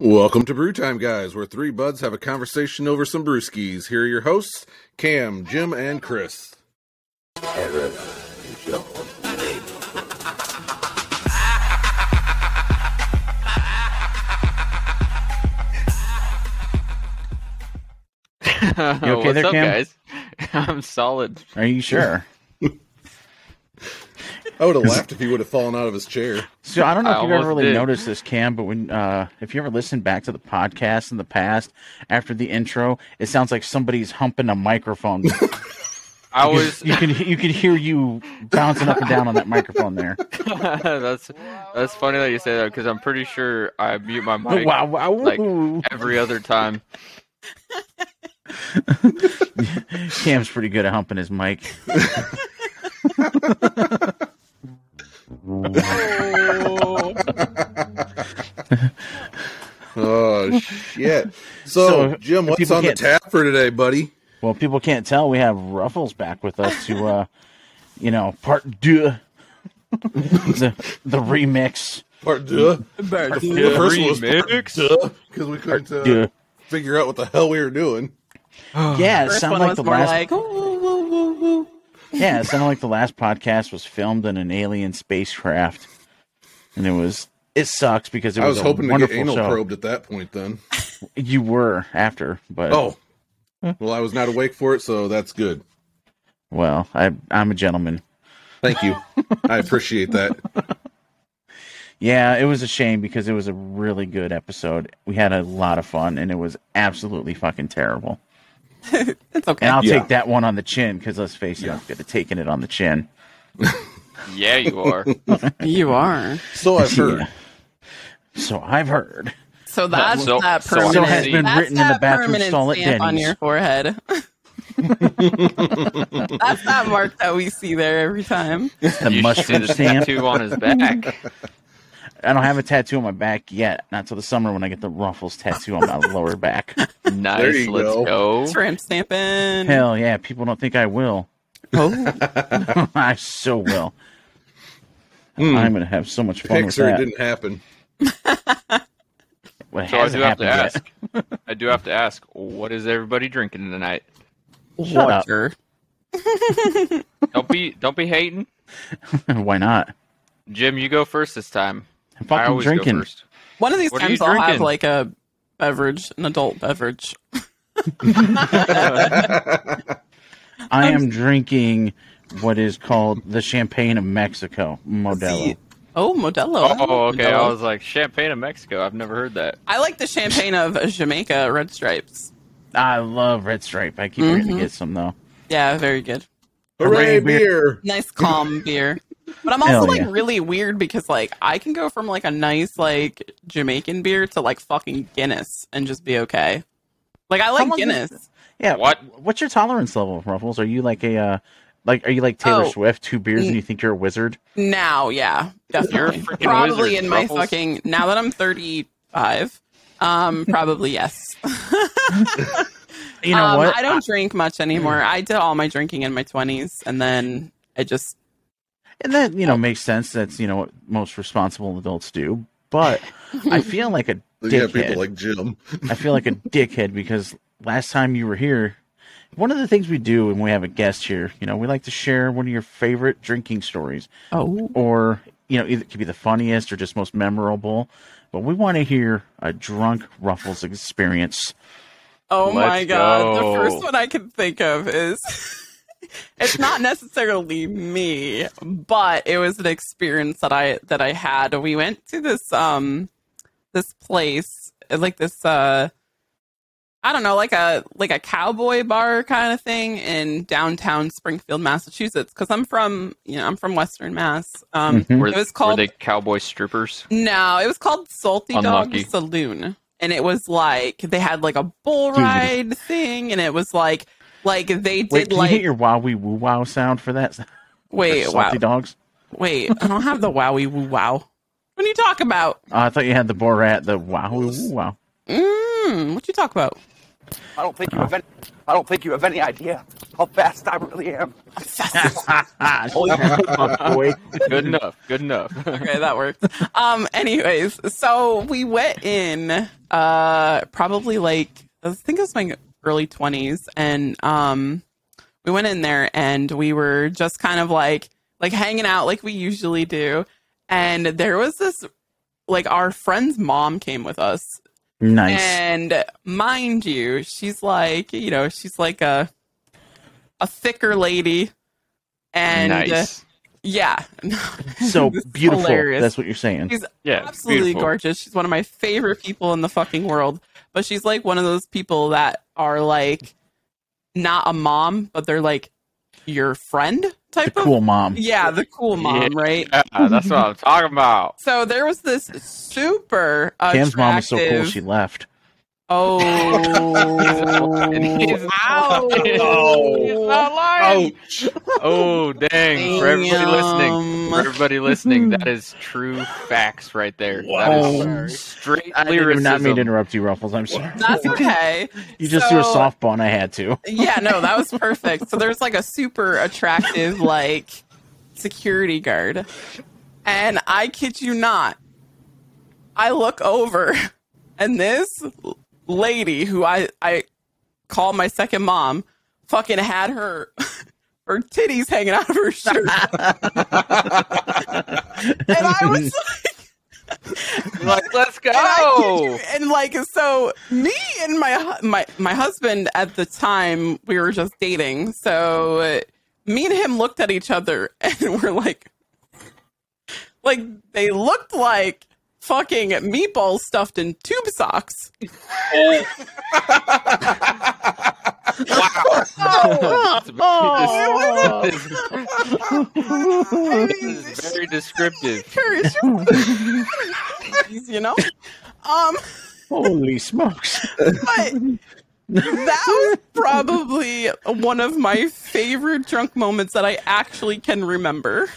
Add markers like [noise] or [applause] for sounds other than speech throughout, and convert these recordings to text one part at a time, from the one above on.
Welcome to Brew Time, guys, where three buds have a conversation over some brewskis. Here are your hosts, Cam, Jim, and Chris. [laughs] You okay What's there, up, Cam? guys? [laughs] I'm solid. Are you sure? I would have laughed if he would have fallen out of his chair. So I don't know I if you've ever really did. noticed this, Cam, but when uh, if you ever listen back to the podcast in the past after the intro, it sounds like somebody's humping a microphone. [laughs] I was. you can you can hear you bouncing up and down on that microphone there. [laughs] that's that's funny that you say that because I'm pretty sure I mute my mic wow, wow, like- every other time. [laughs] Cam's pretty good at humping his mic. Oh, shit. So, So, Jim, what's on the tap for today, buddy? Well, people can't tell we have Rufflez back with us to, uh, you know, part two, the the remix. Part duh. Part The deux. first one was Remix. because we couldn't uh, figure out what the hell we were doing. Yeah, it sounded like the last. like, "Ooh, ooh, ooh, ooh, ooh." Yeah, it sounded like the last podcast was filmed in an alien spacecraft, and it was. It sucks because it I was, was a hoping to get anal show. probed at that point then. You were after, but Oh. Well, I was not awake for it, so that's good. well, I I'm a gentleman. Thank you. I appreciate that. Yeah, it was a shame because it was a really good episode. We had a lot of fun, and it was absolutely fucking terrible. [laughs] It's okay. And I'll Yeah. take that one on the chin because let's face it, Yeah. I'm good at taking it on the chin. [laughs] Yeah, you are. [laughs] You are. So I've heard. Yeah. So I've heard. So that's So- that so permanent. So has been that's written in the that bathroom stall at stamp on your forehead. that's that mark that we see there every time. The you should see mushroom stamp. tattoo on his back. I don't have a tattoo on my back yet. Not till the summer when I get the Rufflez tattoo on my [laughs] lower back. Nice. Let's go. go. Tramp stamping. Hell yeah, people don't think I will. Oh, [laughs] I so will. Hmm. I'm gonna have so much fun with Pixar, it that. didn't happen. [laughs] Well, it So I hasn't do have to happened ask. I do have to ask. What is everybody drinking tonight? Shut up. water. Don't be don't be hating. Why not? Jim, you go first this time. I'm fucking always drinking. first. One of these What times I'll have like a beverage, an adult beverage. [laughs] [laughs] I am drinking what is called the Champagne of Mexico, Modelo. See- Oh, Modelo. Oh, okay. I was like Champagne of Mexico. I've never heard that. I like the champagne of Jamaica Red Stripes. I love Red Stripe. I keep forgetting Mhm. to get some though. Yeah, very good. Hooray, Hooray, beer. beer. nice calm beer. But I'm also Hell like yeah. really weird because like I can go from like a nice like Jamaican beer to like fucking Guinness and just be okay. Like I like long is Guinness. Yeah. What? What's your tolerance level, Rufflez? Are you like a uh, like are you like Taylor Oh. Swift, two beers and you think you're a wizard? Now, yeah, definitely. freaking probably wizard, in my Rufflez. fucking now that I'm 35. Um, probably yes. [laughs] You know um, what? I don't drink much anymore. I did all my drinking in my 20s, and then I just and that you know makes sense. That's you know what most responsible adults do. But I [laughs] feel like a You have dickhead. people like Jim. I feel like a [laughs] dickhead because last time you were here, one of the things we do when we have a guest here, you know, we like to share one of your favorite drinking stories, oh or you know, either it could be the funniest or just most memorable. But we want to hear a drunk Rufflez experience. Oh my Let's god. go. The first one I can think of is [laughs] it's not necessarily me, but it was an experience that I that I had. We went to this um this place, like this uh I don't know, like a like a cowboy bar kind of thing in downtown Springfield, Massachusetts cuz I'm from, you know, I'm from Western Mass. Um Mhm. Were, It was were called- they cowboy strippers? no, it was called Salty Unlucky. Dog Saloon. And it was like they had like a bull ride thing and it was like like they did Wait, can like you get your wowie woo wow sound for that? wait, For wow. salty dogs. Wait, I don't have the wowie woo wow. What do you talk about? Oh, I thought you had the Borat, the wow woo woo wow. Mm, what you talk about? I don't think you have any. I don't think you have any idea how fast I really am. [laughs] Holy boy. Good enough. Good enough. [laughs] okay, that works. Um, anyways, so we went in, uh, probably like I think it was my early twenties, and um, we went in there and we were just kind of like like hanging out like we usually do, and there was this like our friend's mom came with us, Nice. and mind you, she's like you know she's like a a thicker lady, and nice. Yeah, [laughs] so [laughs] beautiful. hilarious. That's what you're saying. She's Yeah. absolutely beautiful. gorgeous. She's one of my favorite people in the fucking world. But she's like one of those people that are like not a mom, but they're like your friend The type of. cool mom. Yeah, the cool mom, right? Yeah, that's what I'm talking about. So there was this super Cam's mom was so cool she left. Oh, [laughs] And he's Ow. He's not lying. Ouch. Oh, dang. For everybody listening, for everybody listening, that is true facts right there. That Wow. is straight I did not mean to interrupt you, Rufflez. I'm sorry. That's [laughs] okay. You just threw a So- softball and I had to. yeah, no, that was perfect. So there's like a super attractive like security guard. And I kid you not, I look over and this lady who I I call my second mom fucking had her [laughs] her titties hanging out of her shirt. [laughs] and I was [laughs] Like, like let's and, go. you- and like so me and my my my husband at the time we were just dating so uh, me and him looked at each other and we're like like they looked like fucking meatballs stuffed in tube socks Wow. This is [laughs] very descriptive. Curious, you know um Holy smokes. but that was probably one of my favorite drunk moments that I actually can remember.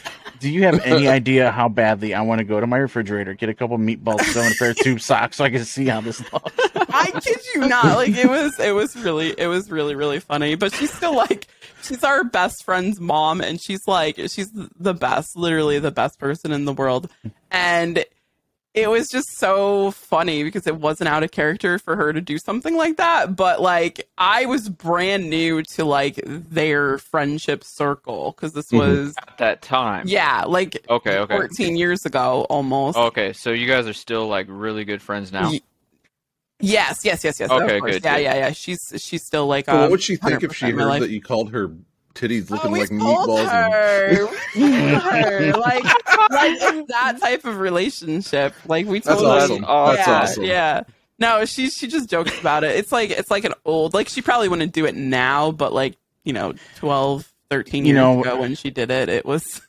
Do you have any [laughs] idea how badly I want to go to my refrigerator, get a couple meatballs, throw in a pair of tube socks so I can see how this looks? [laughs] I kid you not. Like it was it was really it was really really funny. But she's still like she's our best friend's mom and she's like she's the best, literally the best person in the world. And it was just so funny because it wasn't out of character for her to do something like that, but like I was brand new to like their friendship circle cuz this Mhm. was At that time. yeah, like Okay, okay. 14 years ago almost. Okay, so you guys are still like really good friends now. Ye- Yes, yes, yes, yes. Okay, good, Yeah, good. yeah, yeah. She's she's still like. So what um, would she think if she 100% in my heard life. that you called her titties looking oh, like meatballs? And... her. [laughs] We told her. Like, like it's that type of relationship. Like we That's totally. awesome. Oh, That's yeah, awesome. Yeah. No, she she just jokes about it. It's like it's like an old like she probably wouldn't do it now, but like you know 12, 13 You years know- ago when she did it, it was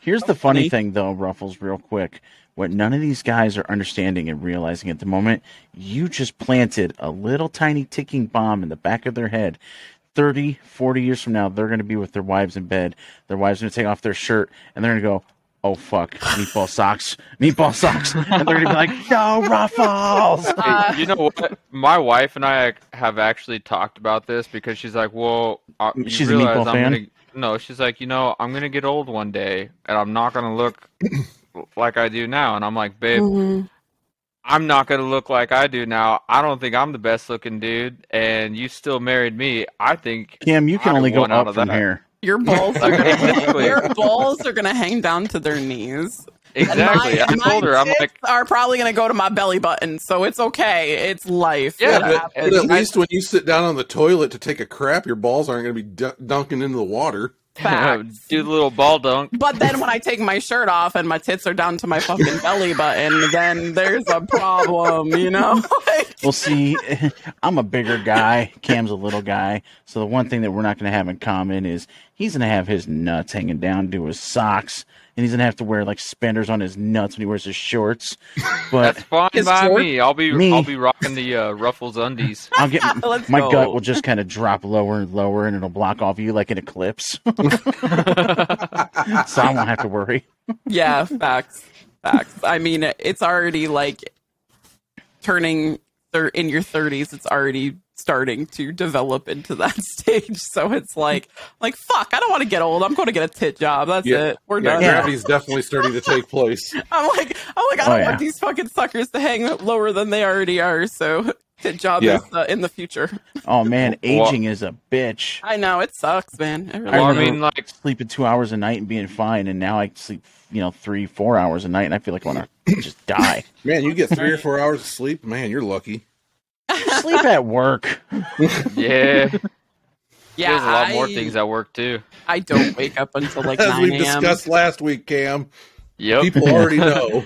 Here's the [laughs] funny funny. thing, though, Rufflez, real quick. What none of these guys are understanding and realizing at the moment, you just planted a little tiny ticking bomb in the back of their head. 30, 40 years from now, they're going to be with their wives in bed. Their wives are going to take off their shirt and they're going to go, oh, fuck, meatball socks, meatball socks. And they're going to be like, no, Rufflez. Hey, you know what? My wife and I have actually talked about this because she's like, "Well, uh, She's a meatball I'm fan? Gonna, no, she's like, you know, I'm gonna get old one day, and I'm not gonna look like I do now." And I'm like, "Babe, Mm-hmm. I'm not gonna look like I do now. I don't think I'm the best looking dude, and you still married me. I think Kim, you can I only go won out up of from that. here. your balls are gonna, Exactly. your balls are gonna hang down to their knees. Exactly." my- I told my her, I'm like, are probably gonna go to my belly button, so it's okay. It's life. Yeah, but- But at least when you sit down on the toilet to take a crap, your balls aren't going to be dun- dunking into the water. Facts. [laughs] do the little ball dunk. But then when I take my shirt off and my tits are down to my fucking belly button, then there's a problem, you know? [laughs] Like, Well, see, [laughs] I'm a bigger guy. Cam's a little guy. So the one thing that we're not going to have in common is he's going to have his nuts hanging down to his socks, and he's going to have to wear like spenders on his nuts when he wears his shorts. [laughs] But That's fine by short- me. I'll be Me. I'll be rocking the uh, Rufflez undies. [laughs] I'll get [laughs] my go. gut will just kind of drop lower and lower, and it'll block off you like an eclipse. so I won't have to worry. yeah, facts. Facts. I mean, it's already like turning thir- in your 30s, it's already starting to develop into that [laughs] stage. So it's like, like fuck, I don't want to get old. I'm going to get a tit job. That's Yeah. it. We're Yeah, done. Yeah. gravity's definitely starting to take place. [laughs] I'm like, I'm like, I Oh, don't yeah. want these fucking suckers to hang lower than they already are. So [laughs] tit job Yeah. is uh, in the future. Oh man, Well- aging is a bitch. I know it sucks, man. It really Well, I remember- mean, like, Sleeping two hours a night and being fine, and now I sleep, you know, three, four hours a night, and I feel like I want to just die. Man, you get three or four hours of sleep. Man, you're lucky. Sleep at work. [laughs] yeah, yeah, there's a lot I, more things at work too. I don't wake up until like [laughs] As 9 we discussed last week, Cam, Yep. people already [laughs] know.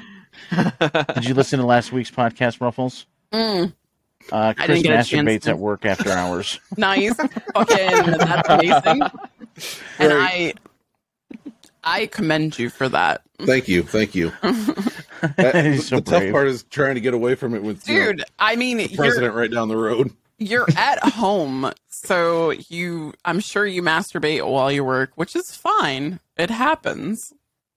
Did you listen to last week's podcast, Rufflez? Mm, Uh, I Chris didn't get chance masturbates to. at work after hours. nice. Fucking, that's amazing. And I, I commend you for that. Thank you, thank you. [laughs] That- He's so the tough part is trying to get away from it with you know, Dude, I mean, the president right down the road. you're [laughs] at home, so you, I'm sure you masturbate while you work, which is fine. It happens.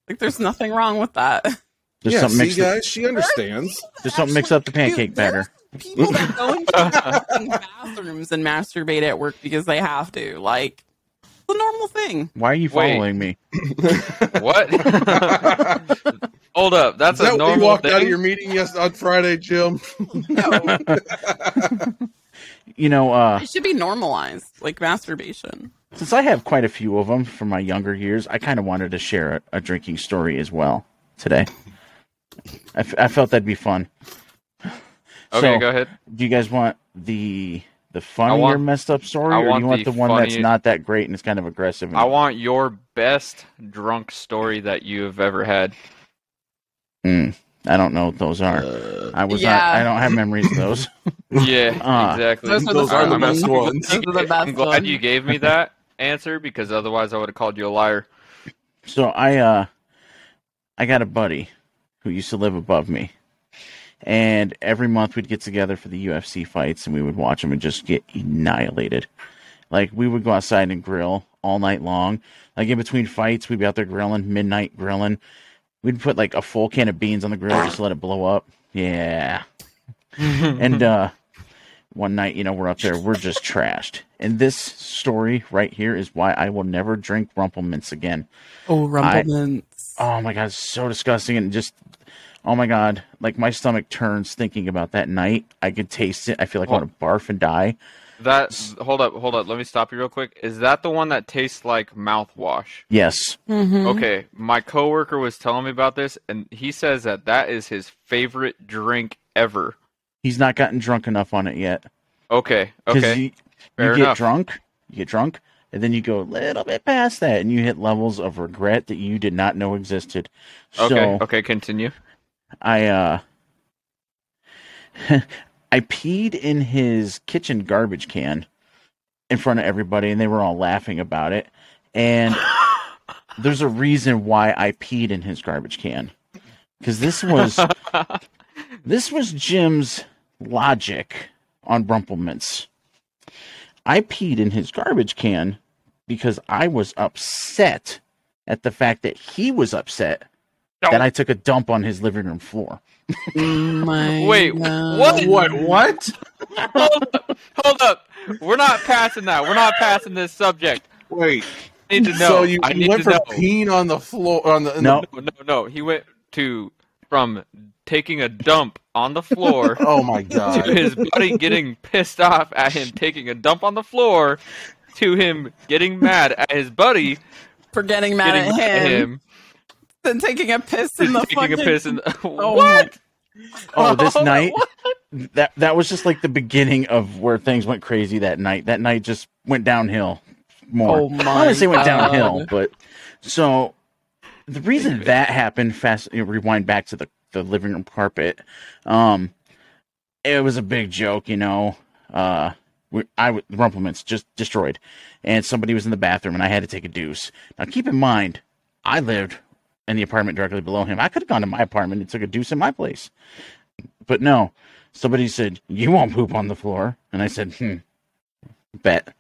Like, there's nothing wrong with that. Just yeah, something see, mix up, she understands. just something mix up the pancake there's batter. People that go into [laughs] bathrooms and masturbate at work because they have to. Like, it's a normal thing. Why are you Wait. following me? [laughs] what? [laughs] Hold up, that's Is that a what you normal walked thing. out of your meeting yes on Friday, Jim? No, [laughs] You know, uh, it should be normalized, like masturbation. since I have quite a few of them from my younger years, I kind of wanted to share a, a drinking story as well today. I, f- I felt that'd be fun. Okay, So, go ahead. Do you guys want the the funnier want- messed up story, or do you want the the, one that's not that great and it's kind of aggressive? And, I want your best drunk story that you have ever had. Mm, I don't know what those are. Uh, I was Yeah. not. I don't have memories of those. [laughs] Yeah, Ah. [laughs] exactly. Those are Those the are the fun best ones. Those are the best I'm glad ones. you gave me that answer because otherwise I would have called you a liar. So I uh I got a buddy who used to live above me. And every month we'd get together for the UFC fights and we would watch them and just get annihilated. Like we would go outside and grill all night long. Like in between fights, we'd be out there grilling, midnight grilling. We'd put like a full can of beans on the grill just to let it blow up. Yeah. [laughs] and uh one night, you know, we're up there, we're just trashed. And this story right here is why I will never drink Rumple Minze again. Oh, Rumple Minze. Oh my god, it's so disgusting and just oh my god, like my stomach turns thinking about that night. I could taste it. I feel like I want to barf and die. That hold up, hold up. Let me stop you real quick. Is that the one that tastes like mouthwash? Yes. Mhm. Okay, my coworker was telling me about this, and he says that that is his favorite drink ever. He's not gotten drunk enough on it yet. Okay. okay, You, fair you get enough. drunk, you get drunk, and then you go a little bit past that and you hit levels of regret that you did not know existed. Okay, okay, continue. I uh [laughs] I peed in his kitchen garbage can in front of everybody and they were all laughing about it. And [laughs] there's a reason why I peed in his garbage can. Cuz this was [laughs] this was Jim's logic on Brumplemints. I peed in his garbage can because I was upset at the fact that he was upset that I took a dump on his living room floor. My [laughs] Wait, God. what? What? What? hold, up, hold up. We're not passing that. We're not passing this subject. Wait. I need to know. So you, I you need went to from know. peeing on the floor on the No. No, no, no. He went to from taking a dump on the floor [laughs] Oh my god! to god. his buddy getting pissed off at him taking a dump on the floor to him getting mad at his buddy for getting mad getting at mad at him, him then taking a piss in the taking fucking. a piss in the, [laughs] Oh what? Oh, this Oh, night what? that that was just like the beginning of where things went crazy that night. That night just went downhill more. Oh my want to say went downhill, but so the reason that happened fast you know, rewind back to the, the living room carpet. Um it was a big joke, you know. Uh we, I w- the Rumple Minze just destroyed, and somebody was in the bathroom, and I had to take a deuce. Now, keep in mind, I lived in the apartment directly below him. I could have gone to my apartment and took a deuce in my place, but no. Somebody said, "You won't poop on the floor," and I said, "Hmm, bet."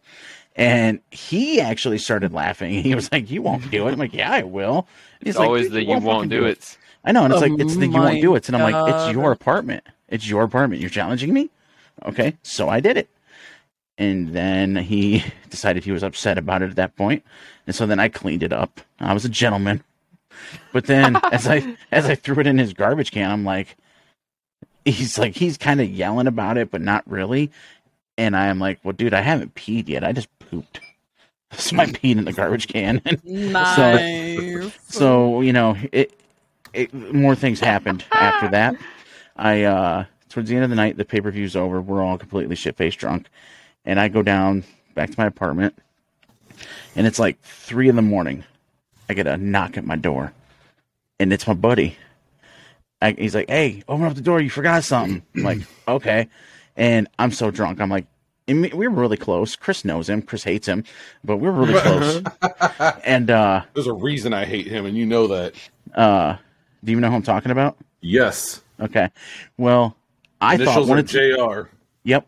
And he actually started laughing. [laughs] He was like, "You won't do it." I'm like, "Yeah, I will." And It's like, always "Dude, the you fucking won't do it. I know, and it's Oh like it's the you won't do it, and I'm like, it's your apartment. It's your apartment. You're challenging me. Okay, so I did it. And then he [laughs] decided he was upset about it at that point. And so then I cleaned it up. I was a gentleman. But then as I as I threw it in his garbage can, I'm like he's like he's kind of yelling about it, but not really. And I'm like, well, dude, I haven't peed yet. I just pooped. [laughs] So I peed in the garbage can. [laughs] Nice. so you know, it, it more things happened after [laughs] that. I uh towards the end of the night, the pay per view's over. We're all completely shit faced drunk, and I go down back to my apartment, and it's like three in the morning. I get a knock at my door, and it's my buddy. I, he's like, "Hey, open up the door! You forgot something." I'm like, [clears throat] "Okay," and I'm so drunk. I'm like, and we we were really close. Chris knows him. Chris hates him, but we're really close. [laughs] and uh, There's a reason I hate him, and you know that. uh, do you know who I'm talking about? Yes. Okay. Well, I thought one of two, JR. Yep.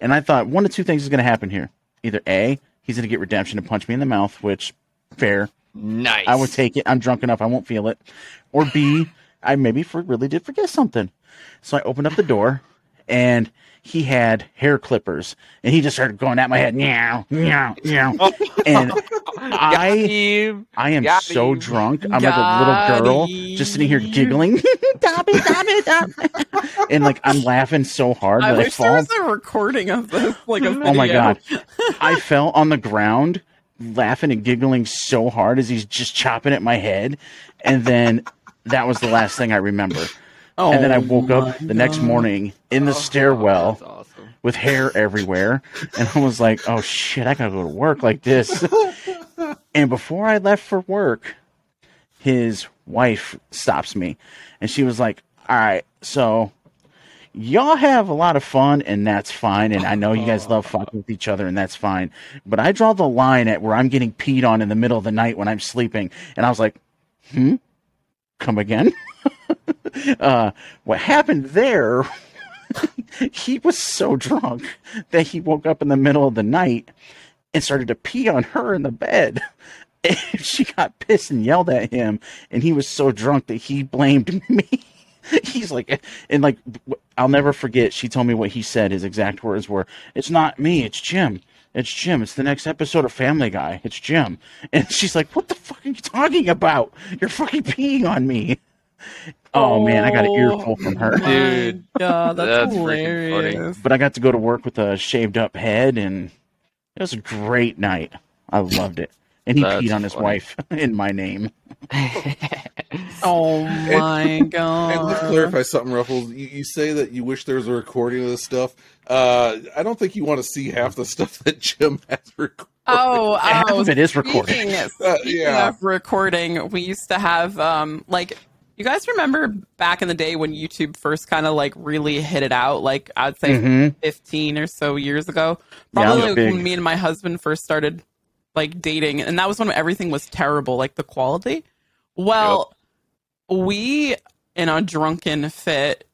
And I thought one of two things is going to happen here. Either A, he's going to get redemption and punch me in the mouth, which fair. Nice. I would take it. I'm drunk enough. I won't feel it. Or B, I maybe for, really did forget something. So I opened up the door and he had hair clippers and he just started going at my head. Meow, meow, meow. And [laughs] I. I am Got so you. drunk. I'm like a little girl you. just sitting here giggling. Dobby, Dobby, Dobby. and like I'm laughing so hard I that I wish there fall. was a recording of this, like a video. Oh my god. I fell on the ground laughing and giggling so hard as he's just chopping at my head. And then that was the last thing I remember. and then I woke up the next morning in the stairwell awesome. with hair everywhere. And I was like, oh shit, I gotta go to work like this. and before I left for work, his wife stops me and she was like, all right, so y'all have a lot of fun and that's fine. And I know you guys love fucking with each other and that's fine. But I draw the line at where I'm getting peed on in the middle of the night when I'm sleeping. And I was like, hmm, come again? [laughs] uh, what happened there [laughs] he was so drunk that he woke up in the middle of the night and started to pee on her in the bed. [laughs] And she got pissed and yelled at him, and he was so drunk that he blamed me. [laughs] He's like, and like, I'll never forget. She told me what he said. His exact words were, "It's not me. It's Jim. It's Jim. It's the next episode of Family Guy. It's Jim." [laughs] And she's like, "What the fuck are you talking about? You're fucking peeing on me." [laughs] Oh, man, I got an earful from her. Oh, Dude, God, that's, that's freaking funny. hilarious. but I got to go to work with a shaved up head, and it was a great night. I loved it. And he That's peed on his funny. wife [laughs] in my name. [laughs] Oh my [laughs] god. And let's clarify something, Rufflez. You, you say that you wish there was a recording of this stuff. Uh, I don't think you want to see half the stuff that Jim has recorded. Oh, Half oh, of it is recorded. Speaking, Uh, speaking yeah. of recording, we used to have um like you guys remember back in the day when YouTube first kind of like really hit it out, like I'd say Mhm. 15 or so years ago. Probably was like, when me and my husband first started like dating, and that was when everything was terrible, like the quality. Well, we in a drunken fit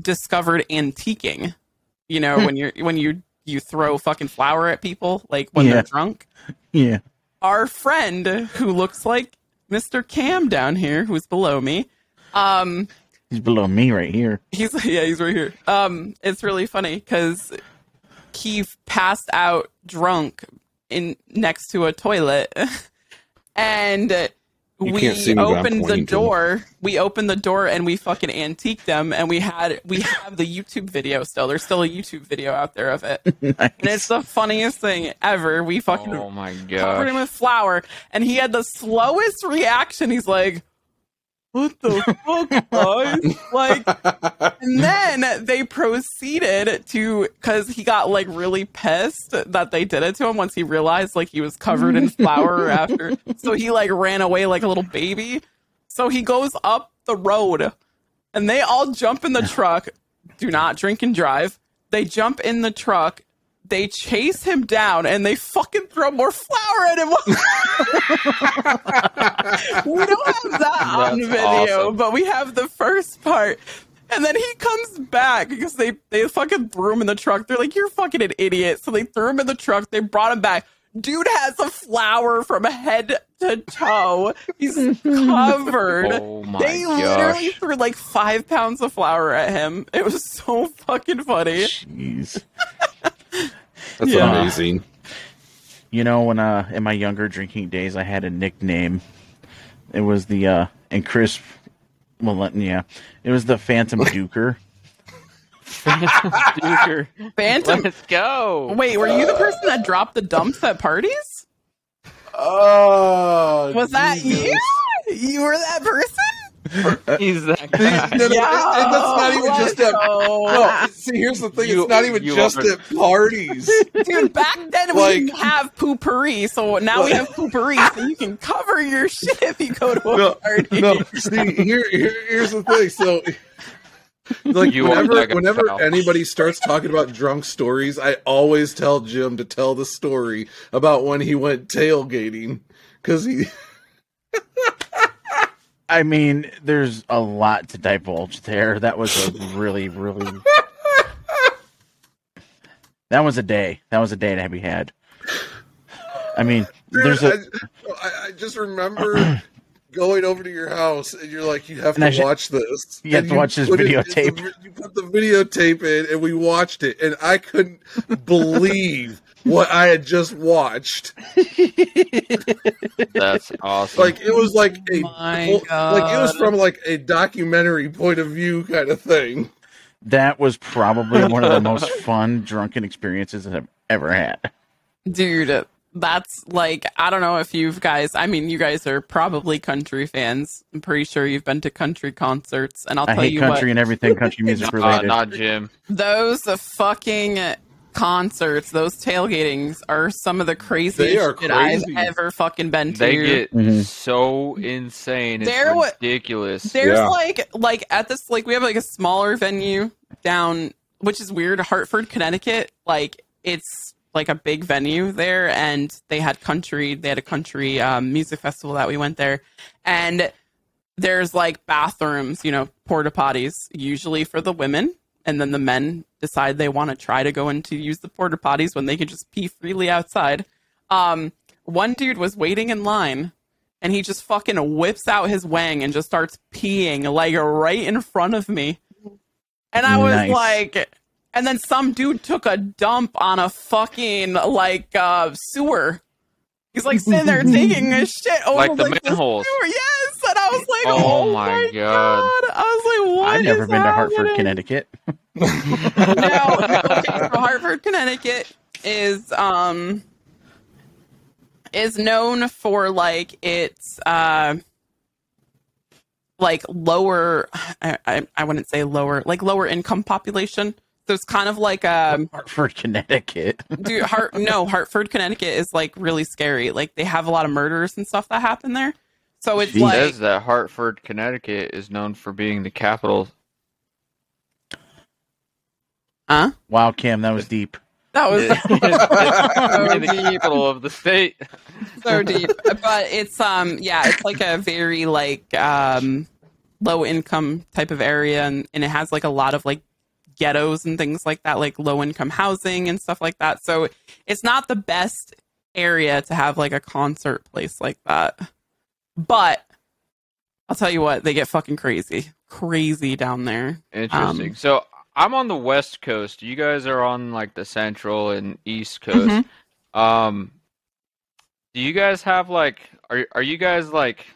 discovered antiquing. You know, Hmm. when you're when you you throw fucking flour at people, like when Yeah. they're drunk Yeah. our friend who looks like Mr. Cam down here, who's below me. Um, He's below me right here. he's [laughs] yeah, he's right here. Um, it's really funny because he passed out drunk in next to a toilet, [laughs] and we can't see me, but I'm opened the pointing to door. We opened the door and we fucking antiqued them, and we had we have the YouTube video still. There's still a YouTube video out there of it, [laughs] and it's the funniest thing ever. We fucking Oh my covered him with flour, and he had the slowest reaction. He's like, "What the fuck, [laughs] guys?" Like, [laughs] and then they proceeded to because he got like really pissed that they did it to him once he realized like he was covered in flour [laughs] after. So he like ran away like a little baby. So he goes up the road, and they all jump in the truck. Do not drink and drive. They jump in the truck. They chase him down and they fucking throw more flour at him. [laughs] we don't have that on video, awesome. but we have the first part. And then he comes back because they, they fucking threw him in the truck. They're like, You're fucking an idiot. So they threw him in the truck. They brought him back. dude has a flower from head to toe. He's [laughs] covered. Oh my they literally threw like five pounds of flour at him. It was so fucking funny. Jeez. [laughs] That's Yeah. amazing. You know, when uh in my younger drinking days, I had a nickname. It was the uh and Chris, well, let- yeah, it was the Phantom [laughs] Duker. Phantom Duker. Phantom. Let's go. Wait, were you the person that dropped the dumps at parties? Oh, Was that you? You were that person? He's that [laughs] See, guy. no, no, and that's not even just at. go. No, see, here's the thing. You- it's not even just are- at parties. [laughs] Dude, back then we didn't have poopery, so now we have poopery, so you can cover your shit if you go to a No, party. no. See, here, here, here's the thing. So, [laughs] like, You whenever, whenever pal. anybody starts talking about drunk stories, I always tell Jim to tell the story about when he went tailgating because he. I mean, there's a lot to divulge there. That was a really, really. That was a day. That was a day to be had. I mean, there's a. I, I just remember [clears throat] going over to your house and you're like, you have And to should- watch this. You have And to watch this put it- videotape. You put the videotape in and we watched it, and I couldn't [laughs] believe what I had just watched. [laughs] That's awesome. Like it was like a my whole- like it was from like a documentary point of view kind of thing. That was probably one of the most [laughs] fun drunken experiences that I've ever had. Dude, that's like I don't know if you guys I mean you guys are probably country fans. I'm pretty sure you've been to country concerts and I'll I tell hate you country what and everything country [laughs] music uh, related. not Jim. those fucking concerts, those tailgatings are some of the craziest They are shit I've crazy. ever fucking been to. They get Mhm. so insane. It's There wa- ridiculous. There's Yeah. like like at this like we have like a smaller venue down which is weird, Hartford, Connecticut. Like it's like a big venue there and they had country they had a country um, music festival that we went there and there's like bathrooms, you know, porta potties usually for the women and then the men decide they want to try to go in to use the porta potties when they can just pee freely outside. Um one dude was waiting in line and he just fucking whips out his wang and just starts peeing like right in front of me. And I was Nice. like, and then some dude took a dump on a fucking like uh, sewer. He's like sitting there [laughs] taking a shit over Like the the manholes. sewer. Yes, and I was like, Oh oh, my my God. god. I was like, what? I've never is been to Hartford, happening? Connecticut. [laughs] [laughs] no, okay, so Hartford, Connecticut is um is known for like its uh like lower I, I I wouldn't say lower like lower income population. So it's kind of like um Hartford, Connecticut. dude Hart no Hartford, Connecticut is like really scary. Like they have a lot of murders and stuff that happen there. So it's Jeez. like says that Hartford, Connecticut is known for being the capital. huh? Wow, Cam, that was deep. That was [laughs] [laughs] [laughs] the capital of the state. so deep but it's um yeah it's like a very like um low income type of area and, and it has like a lot of like ghettos and things like that like low income housing and stuff like that so it's not the best area to have like a concert place like that but i'll tell you what they get fucking crazy crazy down there Interesting. Um, so I'm on the west coast. You guys are on like the central and east coast. Mhm. Um, do you guys have like are are you guys like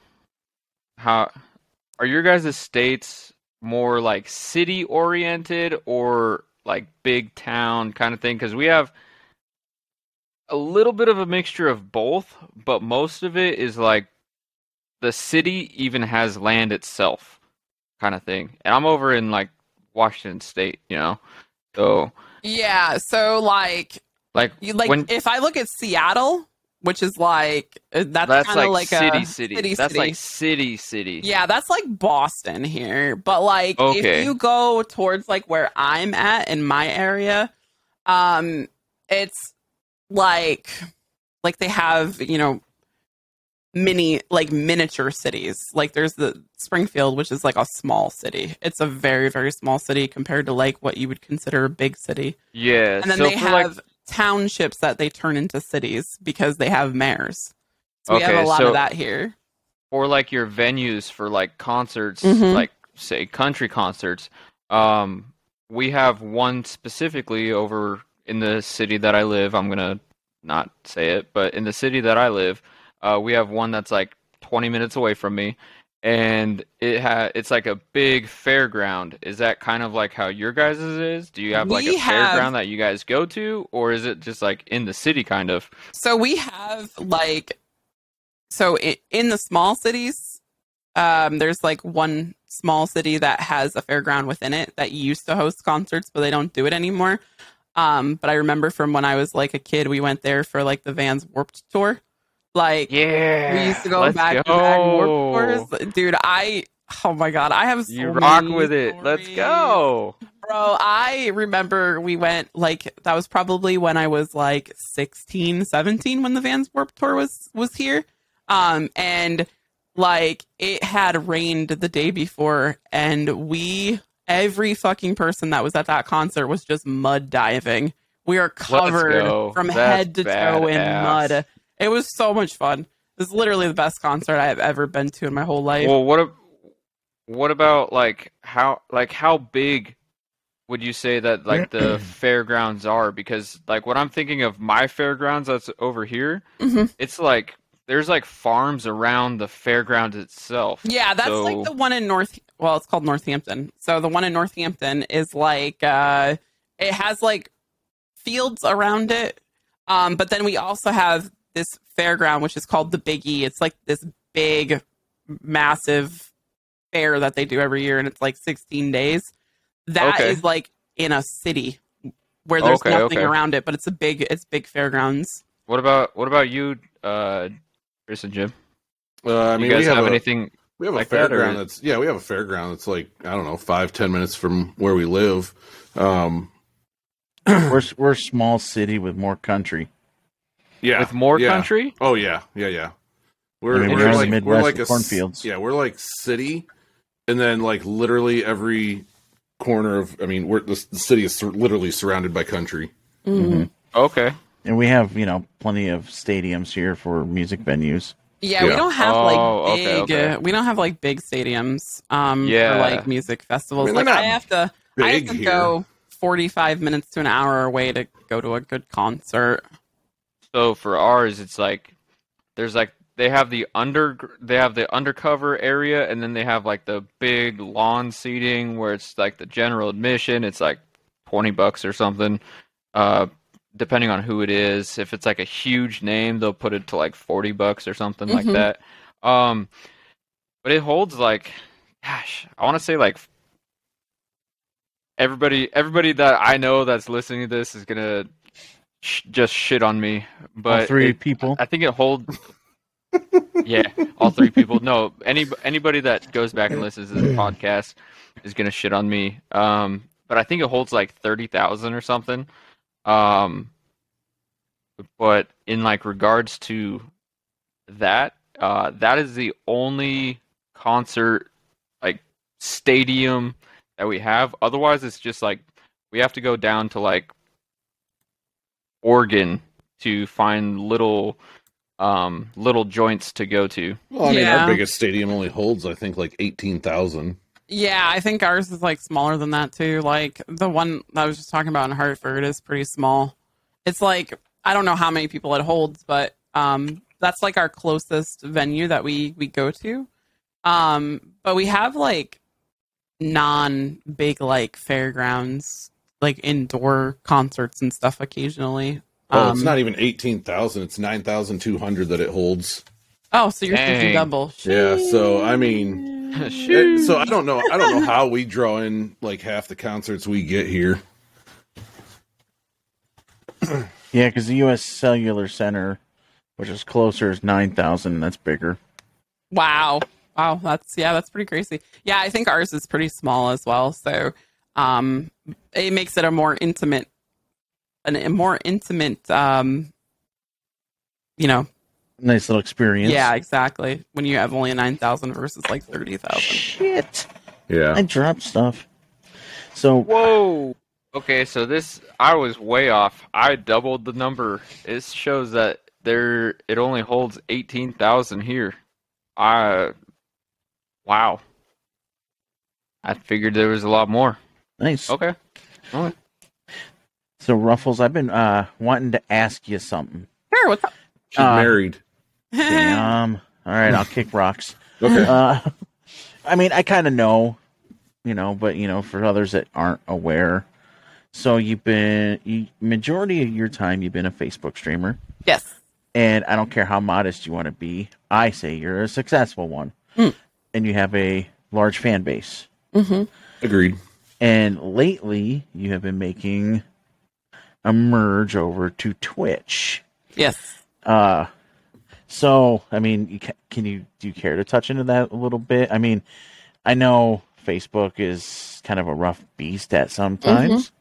how are your guys' states more like city oriented or like big town kind of thing? Because we have a little bit of a mixture of both, but most of it is like the city even has land itself kind of thing. And I'm over in like Washington State, you know. So yeah so like like you like when if i look at seattle which is like uh, that's, that's kind of like, like, city, a city city That's city. like city city. Yeah, that's like Boston here. But like Okay. if you go towards like where I'm at in my area, um it's like like they have, you know, mini like miniature cities. Like there's the Springfield, which is like a small city. It's a very very small city compared to like what you would consider a big city. Yeah. And then so they have like townships that they turn into cities because they have mayors. So we have a lot so- of that here. or like your venues for like concerts, Mhm. like say country concerts. Um, we have one specifically over in the city that I live. I'm gonna not say it, but in the city that I live, uh, we have one that's like 20 minutes away from me, and it ha- it's like a big fairground. Is that kind of like how your guys' is? Do you have like We a have- fairground that you guys go to, or is it just like in the city kind of? So we have like, so i in the small cities, um, there's like one small city that has a fairground within it that used to host concerts, but they don't do it anymore. Um, but I remember from when I was like a kid, we went there for like the Vans Warped tour. Like Yeah, we used to go back to back go. Tours. Dude, I oh my god, I have so You rock with it. Let's go. Bro, I remember we went like that was probably when I was like 16, 17 when the Vans Warp Tour was was here. Um and like it had rained the day before and we every fucking person that was at that concert was just mud diving. We are covered go. from That's head to toe in badass. mud. It was so much fun. It was literally the best concert I have ever been to in my whole life. Well, what ab- what about like how like how big would you say that like the [clears throat] fairgrounds are? Because like what I'm thinking of my fairgrounds that's over here, Mhm. it's like there's like farms around the fairground itself. Yeah, that's So- like the one in North. Well, it's called Northampton. So the one in Northampton is like uh, it has like fields around it. Um, but then we also have this fairground, which is called the Big E. It's like this big, massive fair that they do every year, and it's like 16 days. That is Okay. like in a city where there's Okay, nothing okay. around it, but it's a big, it's big fairgrounds. What about what about you, uh, Chris and Jim? Uh, I you mean, guys we have, have a, anything? we have a like that, fairground that's yeah, we have a fairground that's like I don't know five ten minutes from where we live. Um, [clears throat] We're we're a small city with more country. Yeah, With more yeah. country? Oh yeah, yeah, yeah. We're, I mean, we're we're in the like Midwest we're like with a s- cornfields. Yeah, we're like city, and then like literally every corner of. I mean, we're the, the city is sur- literally surrounded by country. Mhm. Okay. And we have you know plenty of stadiums here for music venues. Yeah, we don't have Oh, like okay, big. okay. Uh, we don't have like big stadiums. Um, Yeah. for like music festivals. I mean, like I have to. I have to here. go forty-five minutes to an hour away to go to a good concert. So for ours, it's like there's like they have the under they have the undercover area, and then they have like the big lawn seating where it's like the general admission. It's like twenty bucks or something, uh, depending on who it is. If it's like a huge name, they'll put it to like forty bucks or something like Mhm. that. Um, but it holds like, gosh, I want to say like everybody everybody that I know that's listening to this is gonna sh- just shit on me. But All three it- people. I think it holds. yeah, all three people. No, any anybody that goes back and listens to the podcast is gonna shit on me. Um, but I think it holds like thirty thousand or something. Um, but in like regards to that, uh, that is the only concert like stadium that we have. Otherwise, it's just like we have to go down to like Oregon to find little um little joints to go to. Well, I mean, Yeah. our biggest stadium only holds I think like eighteen thousand. Yeah, I think ours is like smaller than that too. Like the one that I was just talking about in Hartford is pretty small. It's like I don't know how many people it holds, but um, that's like our closest venue that we we go to. Um, but we have like non big like fairgrounds, like indoor concerts and stuff occasionally. Oh, Um, it's not even eighteen thousand. It's nine thousand two hundred that it holds. Oh, so you're thinking double? Yeah, so I mean, it- [laughs] so I don't know. I don't know how we draw in like half the concerts we get here. [clears throat] Yeah, because the U.S. Cellular Center, which is closer, is nine thousand. That's bigger. Wow. Wow, that's yeah, that's pretty crazy. Yeah, I think ours is pretty small as well. So um it makes it a more intimate an, a more intimate um you know, Nice little experience. yeah, exactly. When you have only a nine thousand versus like thirty thousand. Shit. Yeah, I dropped stuff. So Whoa. Okay, so this I was way off. I doubled the number. It shows that there it only holds eighteen thousand here. I wow. I figured there was a lot more. Nice. Okay. Okay. So Rufflez, I've been uh wanting to ask you something. Sure, what's up? She's Uh, married. Damn. All right, I'll kick rocks. Okay. Uh, I mean, I kind of know, you know, but you know, for others that aren't aware, so you've been you, majority of your time you've been a Facebook streamer, yes. and I don't care how modest you want to be. I say you're a successful one, Mm. and you have a large fan base. hmm Agreed. And lately, you have been making a merge over to Twitch. Yes. Uh, so I mean, you ca- can you do you care to touch into that a little bit? I mean, I know Facebook is kind of a rough beast at sometimes,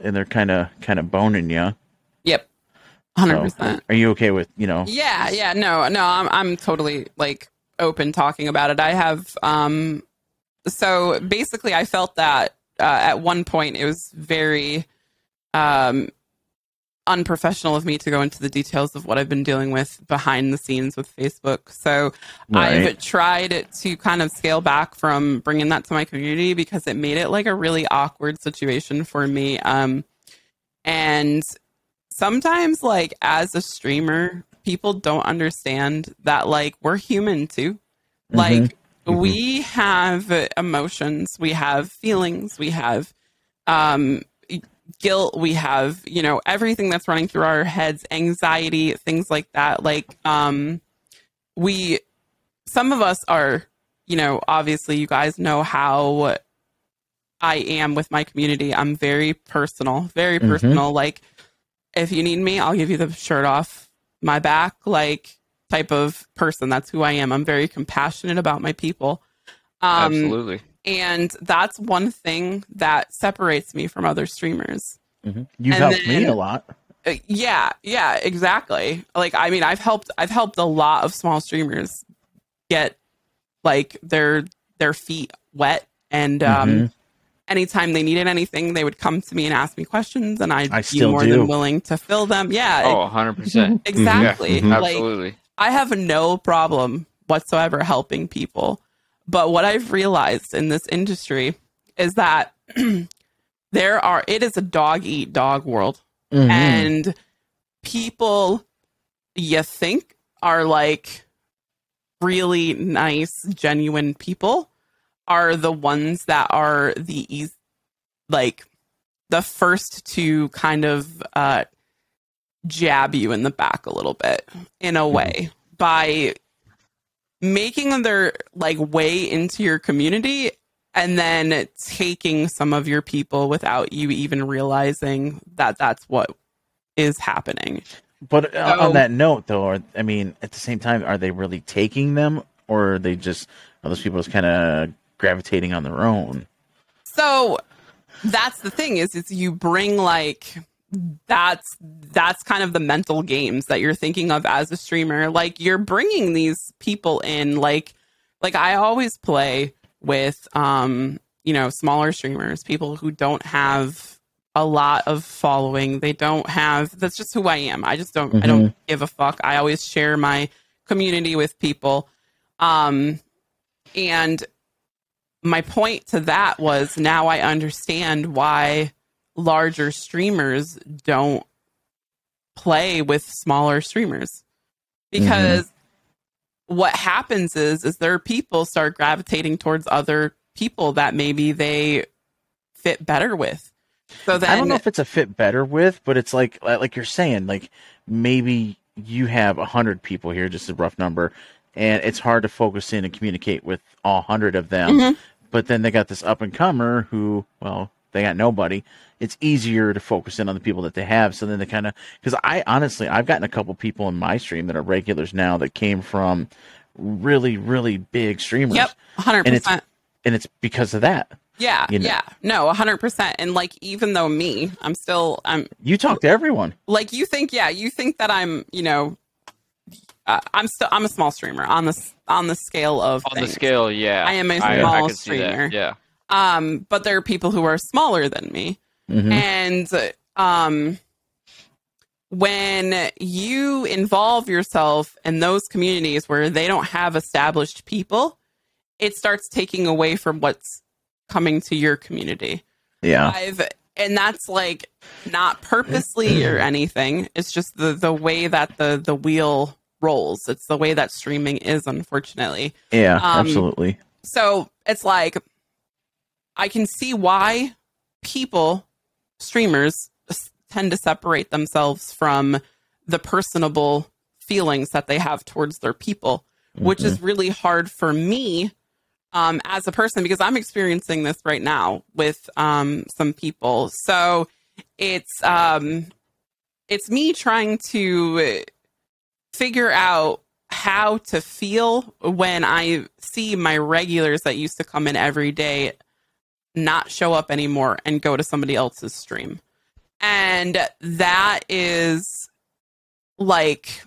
and they're kind of kind of boning you. Yep. Hundred percent. Are you okay with you know? Yeah, yeah, no, no, I'm I'm totally like open talking about it. I have um so basically I felt that uh, at one point it was very um unprofessional of me to go into the details of what I've been dealing with behind the scenes with Facebook. So Right. I've tried to kind of scale back from bringing that to my community because it made it like a really awkward situation for me. Um, and sometimes, like as a streamer, people don't understand that like we're human too. Like we have emotions, we have feelings, we have um guilt we have you know everything that's running through our heads anxiety things like that. Like um we some of us are you know obviously you guys know how i am with my community. I'm very personal very Mhm. personal. Like if you need me i'll give you the shirt off my back. Like type of person that's who i am i'm very compassionate about my people um Absolutely. and that's one thing that separates me from other streamers Mhm. You've And helped me a lot. uh, yeah yeah exactly like i mean i've helped i've helped a lot of small streamers get like their their feet wet and um Mhm. anytime they needed anything they would come to me and ask me questions and i'd I be still more do. than willing to fill them yeah Oh, 100%. [laughs] exactly Mhm. like Absolutely. I have no problem whatsoever helping people. But what I've realized in this industry is that [clears throat] there are, it is a dog eat dog world. Mhm. And people you think are like really nice, genuine people are the ones that are the eas like the first to kind of uh, jab you in the back a little bit in a way by making their like way into your community and then taking some of your people without you even realizing that that's what is happening. But uh, So- on that note, though, are, I mean, at the same time, are they really taking them, or are they just are those people just kind of gravitating on their own? So that's the thing is is you bring like that's that's kind of the mental games that you're thinking of as a streamer. Like you're bringing these people in. Like like I always play with um you know smaller streamers people who don't have a lot of following. They don't have that's just who I am. I just don't I don't give a fuck. I always share my community with people. Um and my point to that was now I understand why larger streamers don't play with smaller streamers because what happens is is their people start gravitating towards other people that maybe they fit better with so then I don't know if it's a fit better with, but it's like like you're saying, like maybe you have a hundred people here, just a rough number, and it's hard to focus in and communicate with all hundred of them. Mhm. But then they got this up and comer who, well, they got nobody. It's easier to focus in on the people that they have. So then they kind of, because I honestly, I've gotten a couple people in my stream that are regulars now that came from really, really big streamers. yep 100% And it's and it's because of that. yeah you know. yeah no 100% and like even though me i'm still i'm You talk to everyone. like you think yeah you think that i'm you know uh, i'm still i'm a small streamer on the on the scale of On the scale, yeah. I am a small could see that, streamer. Yeah. Um but there are people who are smaller than me Mhm. And um, when you involve yourself in those communities where they don't have established people, it starts taking away from what's coming to your community. Yeah. I've and that's like not purposely or [clears throat] anything. It's just the the way that the the wheel rolls. It's the way that streaming is, unfortunately. Yeah. Um, absolutely. So it's like I can see why people, streamers, tend to separate themselves from the personable feelings that they have towards their people, which is really hard for me um, as a person because I'm experiencing this right now with um, some people. So it's um, it's me trying to figure out how to feel when I see my regulars that used to come in every day not show up anymore and go to somebody else's stream. And that is like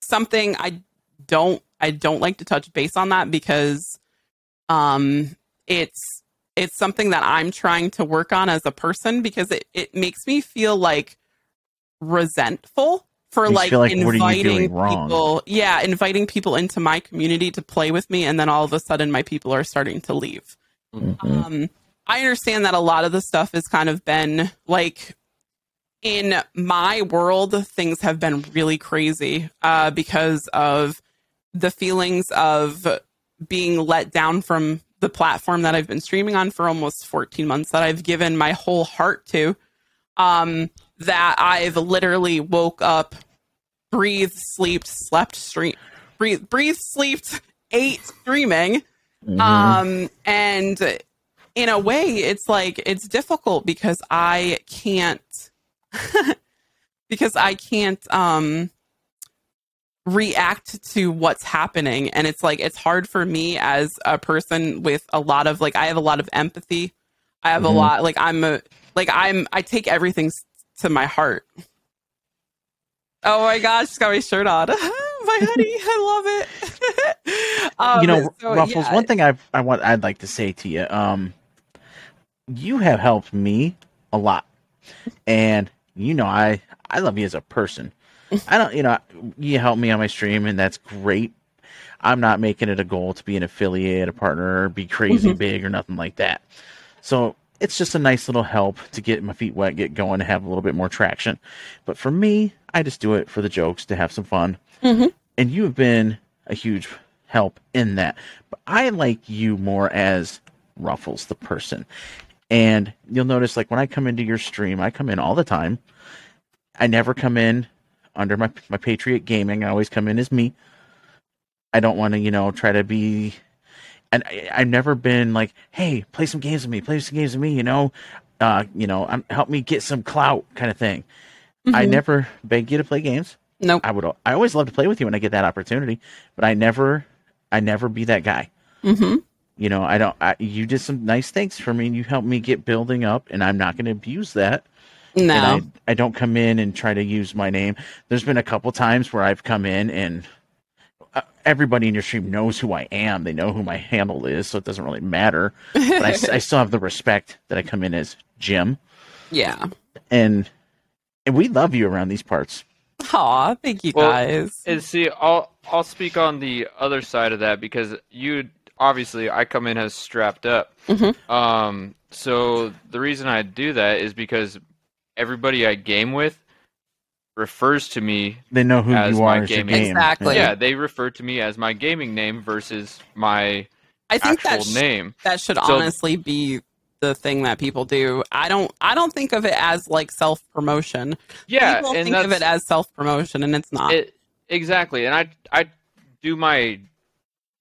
something I don't I don't like to touch base on that because um it's it's something that I'm trying to work on as a person because it, it makes me feel like resentful for like, like, what are you inviting people yeah inviting people into my community to play with me and then all of a sudden my people are starting to leave Mhm. um i understand that a lot of the stuff has kind of been like in my world things have been really crazy uh because of the feelings of being let down from the platform that I've been streaming on for almost 14 months that I've given my whole heart to um that I've literally woke up breathed slept slept stream breathe breathed slept ate streaming Mhm. um and in a way it's like it's difficult because I can't [laughs] because I can't um react to what's happening and it's like it's hard for me as a person with a lot of like I have a lot of empathy. I have a Mhm. lot like I'm a like I'm I take everything s- to my heart. Oh my gosh, she's got my shirt on. [laughs] my hoodie. I love it. [laughs] Um, you know, so, Rufflez. yeah. One thing I've I want I'd like to say to you, um, you have helped me a lot, and you know I I love you as a person. I don't, you know, you help me on my stream, and that's great. I'm not making it a goal to be an affiliate, a partner, or be crazy Mm-hmm. big or nothing like that. So it's just a nice little help to get my feet wet, get going, have a little bit more traction. But for me, I just do it for the jokes to have some fun. Mhm. And you have been a huge help in that. But I like you more as Rufflez, the person. And you'll notice, like, when I come into your stream, I come in all the time. I never come in under my, my Patriot Gaming. I always come in as me. I don't want to, you know, try to be. And I, I've never been like, hey, play some games with me, play some games with me, you know, uh, you know, um, help me get some clout kind of thing. I Mhm. never beg you to play games. Nope. I would. I always love to play with you when I get that opportunity, but I never, I never be that guy. hmm You know, I don't. I, you did some nice things for me, and you helped me get building up, and I'm not going to abuse that. No. I, I don't come in and try to use my name. There's been a couple times where I've come in and uh, everybody in your stream knows who I am. They know who my handle is, so it doesn't really matter. But I, s- I [laughs] still have the respect that I come in as Jim, yeah. and and we love you around these parts. Aw, thank you Well, guys. And see, I'll I'll speak on the other side of that because you obviously I come in as strapped up. Mhm. Um, so the reason I do that is because everybody I game with refers to me. They know who As you my are as gaming- game. Exactly. Yeah, they refer to me as my gaming name versus my I think actual that sh- name. that should So- honestly be the thing that people do. I don't I don't think of it as like self promotion. Yeah, people and think of it as self promotion, and it's not. It, exactly, and I I do my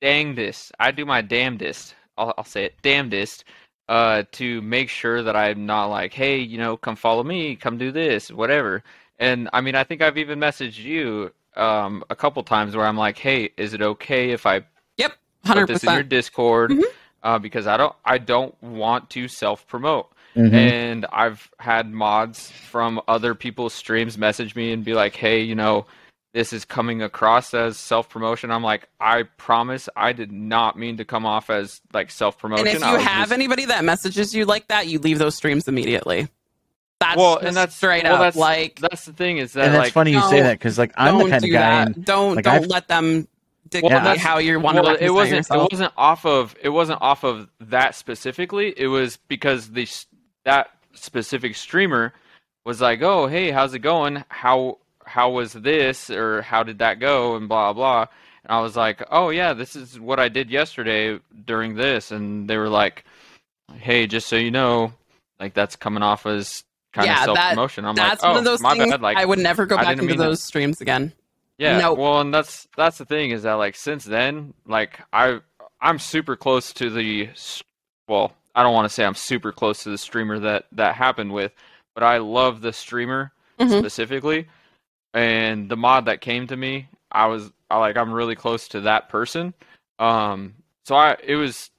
dangdest. I do my damnedest. I'll, I'll say it, damnedest, uh, to make sure that I'm not like, hey, you know, come follow me, come do this, whatever. And I mean, I think I've even messaged you um a couple times where I'm like, hey, is it okay if I yep, 100%. put this in your percent. Discord? Mhm. Uh, because I don't I don't want to self promote Mhm. and I've had mods from other people's streams message me and be like, "Hey, you know, this is coming across as self promotion." I'm like, "I promise, I did not mean to come off as like self promotion." And if you have anybody that messages you like that, you leave those streams immediately. That's well, and that's straight well, up that's like that's the thing is that and that's like funny you say that because like I'm the kind of guy. that. and- don't like, don't I've- let them dictate that's- how you want to well, represent it wasn't yourself. it wasn't off of it wasn't off of that specifically. It was because the that specific streamer was like, "Oh, hey, how's it going? How how was this or how did that go?" and blah blah. And I was like, "Oh yeah, this is what I did yesterday during this." And they were like, "Hey, just so you know, like that's coming off as kind Yeah, of self promotion." I'm That's like, "Oh, one of those my things bad." Like I would never go back into those streams again. yeah. Nope. Well, and that's that's the thing is that like since then, like I I'm super close to the well, I don't want to say I'm super close to the streamer that that happened with, but I love the streamer Mhm. specifically, and the mod that came to me, I was I like I'm really close to that person. Um, so I it was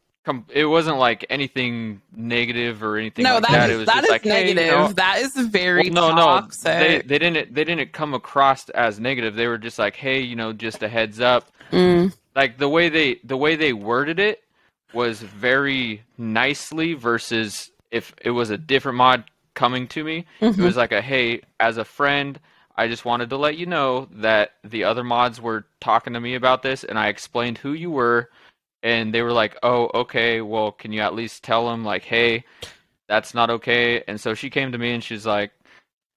it wasn't like anything negative or anything No, like that that. is It was that is like, hey, you negative. know, that is very well, no, toxic. no, they they didn't they didn't come across as negative. They were just like, hey, you know, just a heads up. Mm. Like the way they the way they worded it was very nicely versus if it was a different mod coming to me. It Mhm. was like a hey, as a friend, I just wanted to let you know that the other mods were talking to me about this, and I explained who you were, and they were like, "Oh, okay. Well, can you at least tell them like, hey, that's not okay?" And so she came to me and she's like,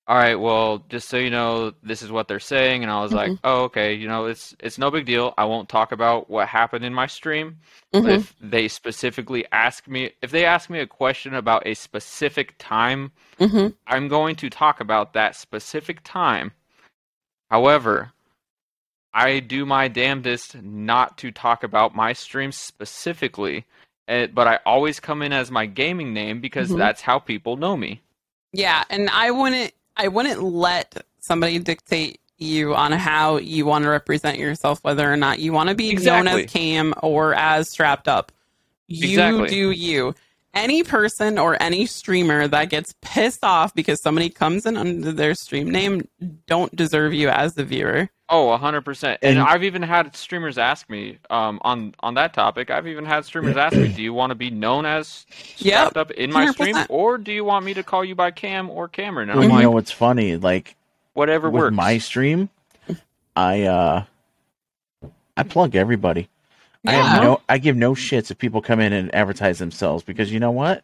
"All right, well, just so you know, this is what they're saying." And I was like, "Oh, okay. You know, it's it's no big deal. I won't talk about what happened in my stream." But Mhm. if they specifically ask me, if they ask me a question about a specific time Mhm. I'm going to talk about that specific time. However, I do my damnedest not to talk about my stream specifically, eh, but I always come in as my gaming name because Mhm. that's how people know me. Yeah, and I wouldn't I wouldn't let somebody dictate you on how you want to represent yourself, whether or not you want to be known as Cam or as strapped up. You Exactly. do you. Any person or any streamer that gets pissed off because somebody comes in under their stream name don't deserve you as the viewer. Oh, a hundred percent. And And- I've even had streamers ask me um, on on that topic. I've even had streamers ask me, [clears throat] "Do you want to be known as Yep, up in my stream, 100%. or do you want me to call you by Cam or Cameron?" And I'm you like, know what's funny? Like "Whatever with works." my stream, I uh I plug everybody. I Yeah. have no I give no shits if people come in and advertise themselves because you know what?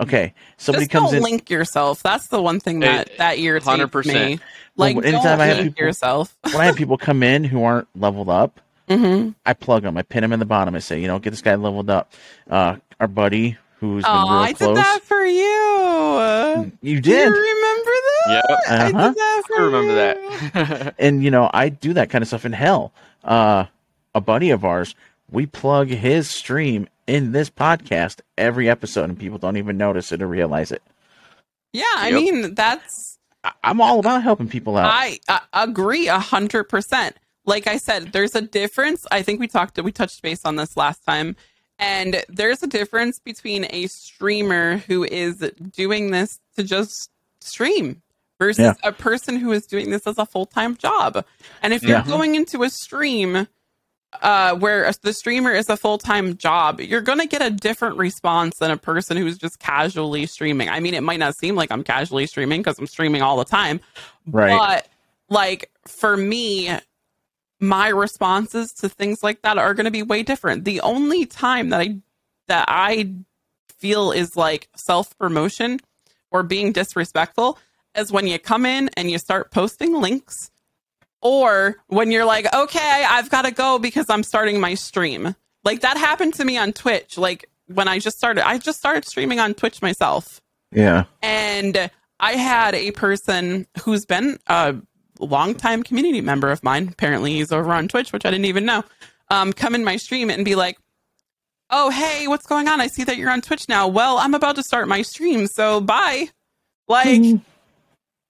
Okay, somebody Just comes don't in. link yourself. That's the one thing that that irritates 100%. me. Like, Well, don't anytime I have link people- yourself. when I have people come in who aren't leveled up, hmm I plug them. I pin them in the bottom. I say, you know, get this guy leveled up. Uh, our buddy who's been Oh, real I close. did that for you. You Do you did, remember that? Yep. I did Uh-huh. that for I remember you. that. [laughs] and you know, I do that kind of stuff in hell. Uh, a buddy of ours, we plug his stream in this podcast every episode, and people don't even notice it or realize it. Yeah, I Yep. mean that's I'm all about helping people out. I, I agree a hundred percent. Like I said, there's a difference. I think we talked we touched base on this last time. And there's a difference between a streamer who is doing this to just stream versus Yeah. a person who is doing this as a full time job. And if you're Yeah. going into a stream uh, where the streamer is a full time job, you're going to get a different response than a person who's just casually streaming. I mean, it might not seem like I'm casually streaming because I'm streaming all the time, right. but like for me, my responses to things like that are going to be way different. The only time that I that I feel is like self promotion or being disrespectful is when you come in and you start posting links or when you're like, okay, I've got to go because I'm starting my stream. Like that happened to me on Twitch. Like when I just started, I just started streaming on Twitch myself yeah. and I had a person who's been a longtime community member of mine. Apparently, he's over on Twitch, which I didn't even know. Um, come in my stream and be like, "Oh, hey, what's going on? I see that you're on Twitch now. Well, I'm about to start my stream, so bye." Like,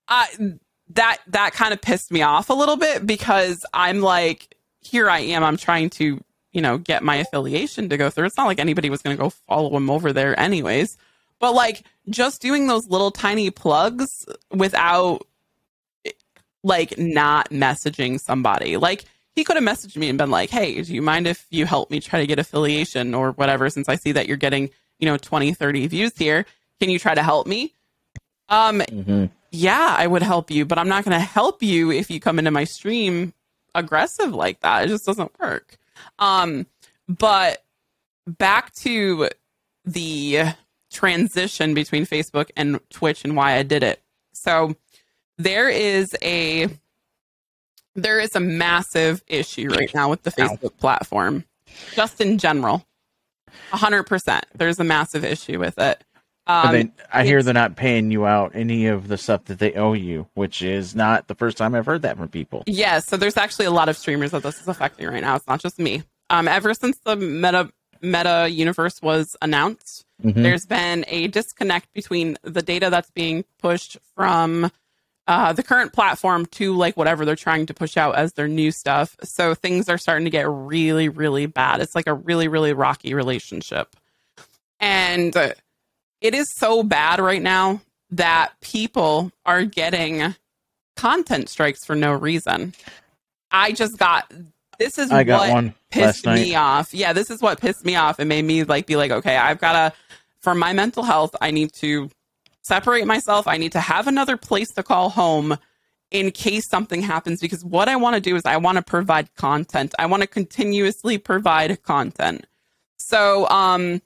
I that that kind of pissed me off a little bit because I'm like, here I am. I'm trying to, you know, get my affiliation to go through. It's not like anybody was going to go follow him over there, anyways. But like, just doing those little tiny plugs without, like, not messaging somebody. Like, he could have messaged me and been like, "Hey, do you mind if you help me try to get affiliation or whatever? Since I see that you're getting, you know, 20, 30 views here, can you try to help me?" Um, hmm yeah, I would help you, but I'm not going to help you if you come into my stream aggressive like that. It just doesn't work. Um, but back to the transition between Facebook and Twitch and why I did it. So there is a there is a massive issue right now with the Facebook platform, just in general. hundred percent. There's a massive issue with it. Um, they, I hear they're not paying you out any of the stuff that they owe you, which is not the first time I've heard that from people. Yes, so there's actually a lot of streamers that this is affecting right now. It's not just me. Um, ever since the meta meta universe was announced, Mhm. there's been a disconnect between the data that's being pushed from uh, the current platform to like whatever they're trying to push out as their new stuff. So things are starting to get really, really bad. It's like a really, really rocky relationship, and uh, it is so bad right now that people are getting content strikes for no reason. I just got this is I got what one pissed me off. Yeah, this is what pissed me off and made me like be like, okay, I've gotta for my mental health, I need to separate myself. I need to have another place to call home in case something happens because what I want to do is I want to provide content. I want to continuously provide content. So, um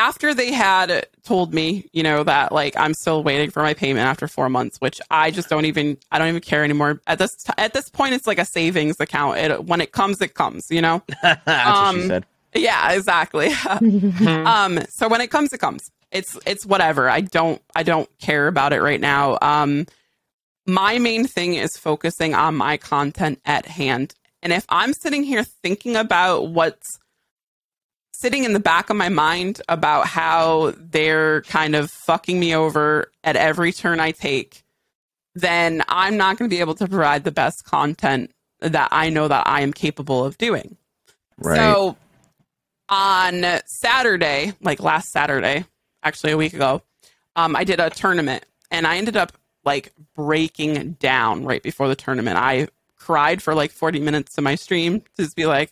after they had told me, you know, that like I'm still waiting for my payment after 4 months, which I just don't even I don't even care anymore. At this t- at this point it's like a savings account. It, when it comes it comes, you know. [laughs] That's what she Um, said. Yeah, exactly. [laughs] um, so when it comes, it comes. It's it's whatever. I don't I don't care about it right now. Um, my main thing is focusing on my content at hand. And if I'm sitting here thinking about what's sitting in the back of my mind about how they're kind of fucking me over at every turn I take, then I'm not going to be able to provide the best content that I know that I am capable of doing. Right. So on Saturday, like last Saturday, actually a week ago, um, I did a tournament and I ended up like breaking down right before the tournament. I cried for like 40 minutes to my stream to just be like,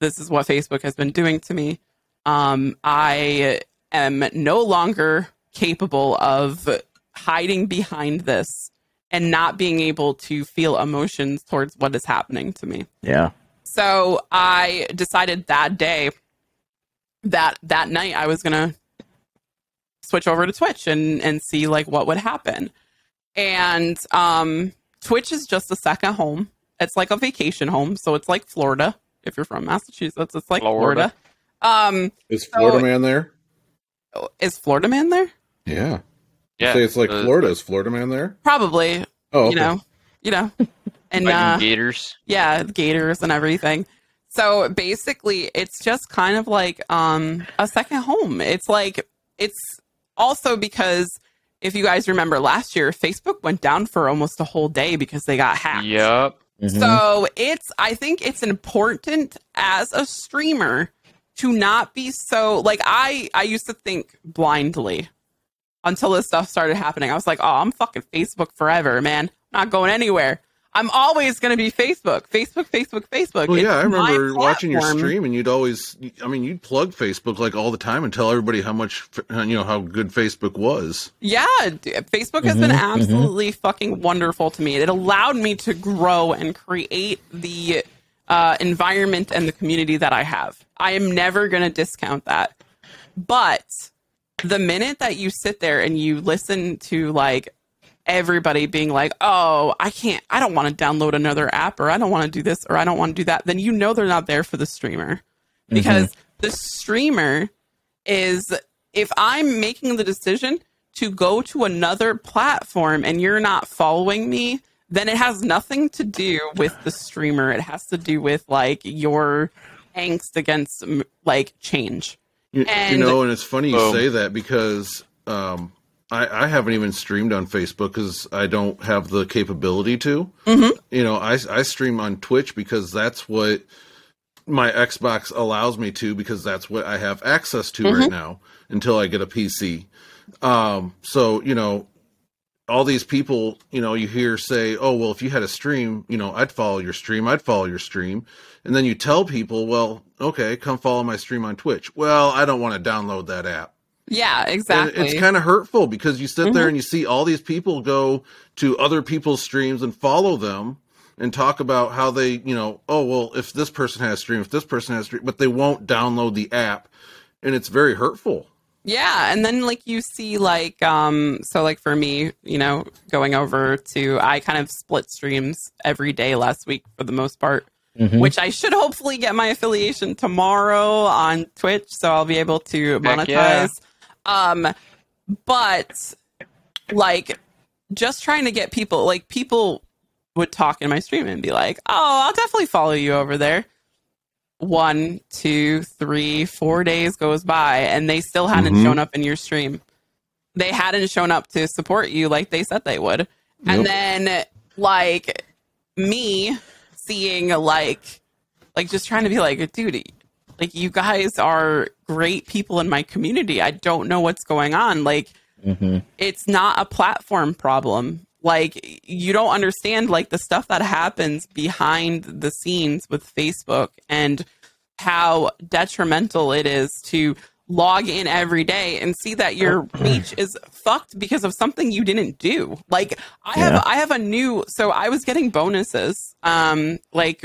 this is what Facebook has been doing to me. Um, I am no longer capable of hiding behind this and not being able to feel emotions towards what is happening to me. yeah. So I decided that day that that night I was gonna switch over to Twitch and and see like what would happen. And um Twitch is just a second home. It's like a vacation home, so it's like Florida. If you're from Massachusetts, it's like Florida. Florida. Um, Is Florida So- man there? is Florida man there? Yeah. Yeah, Say it's like the- Florida. Is Florida man there? Probably. Oh, okay. You know, you know, [laughs] and Fighting uh, gators. yeah gators and everything so basically it's just kind of like um a second home it's like it's also because if you guys remember last year facebook went down for almost a whole day because they got hacked Yep. Mhm. so it's I think it's important as a streamer to not be so like I I used to think blindly until this stuff started happening. I was like, "Oh, I'm fucking Facebook forever, man. not going anywhere. I'm always going to be Facebook. Facebook, Facebook, Facebook." Well, It's yeah, I remember watching your stream, and you'd always, I mean, you'd plug Facebook like all the time and tell everybody how much, you know, how good Facebook was. Yeah, d- Facebook has been Mhm, absolutely fucking wonderful to me. It allowed me to grow and create the uh, environment and the community that I have. I am never going to discount that. But the minute that you sit there and you listen to like everybody being like, oh, I can't, I don't want to download another app or I don't want to do this or I don't want to do that, then you know they're not there for the streamer. Because the streamer is, if I'm making the decision to go to another platform and you're not following me, then it has nothing to do with the streamer. It has to do with like your angst against like change. You, you know, and it's funny you Boom. say that because um, I, I haven't even streamed on Facebook because I don't have the capability to. Mhm. You know, I, I stream on Twitch because that's what my Xbox allows me to because that's what I have access to right now until I get a PC. Um, so you know, all these people, you know, you hear say, "Oh, well, if you had a stream, you know, I'd follow your stream, I'd follow your stream," and then you tell people, "Well, okay, come follow my stream on Twitch." Well, I don't want to download that app. Yeah, And exactly. it's kind of hurtful because you sit Mhm. there and you see all these people go to other people's streams and follow them and talk about how they, you know, oh well, if this person has stream, if this person has stream, but they won't download the app, and it's very hurtful. Yeah, and then like you see like um so like for me, you know, going over to I kind of split streams every day last week for the most part, Mhm. which I should hopefully get my affiliation tomorrow on Twitch so I'll be able to monetize. yeah. Um but like just trying to get people like people would talk in my stream and be like, "Oh, I'll definitely follow you over there." One, two, three, four days goes by, and they still hadn't Mhm. shown up in your stream. They hadn't shown up to support you like they said they would. And then, like me seeing like, like just trying to be like, a dude, like you guys are great people in my community. I don't know what's going on. Like, Mhm. it's not a platform problem. Like you don't understand like the stuff that happens behind the scenes with Facebook and how detrimental it is to log in every day and see that your [clears throat] reach is fucked because of something you didn't do. Like I have I have a new so I was getting bonuses um like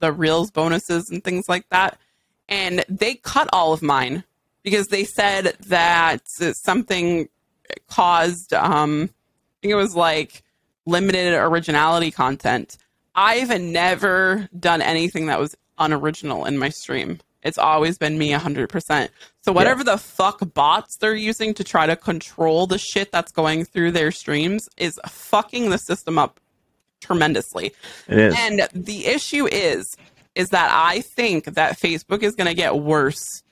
the reels bonuses and things like that and they cut all of mine because they said that something caused um I think it was like limited originality content. I've never done anything that was unoriginal in my stream. It's always been me 100%. So whatever the fuck bots they're using to try to control the shit that's going through their streams is fucking the system up tremendously. It is. And the issue is is that I think that Facebook is going to get worse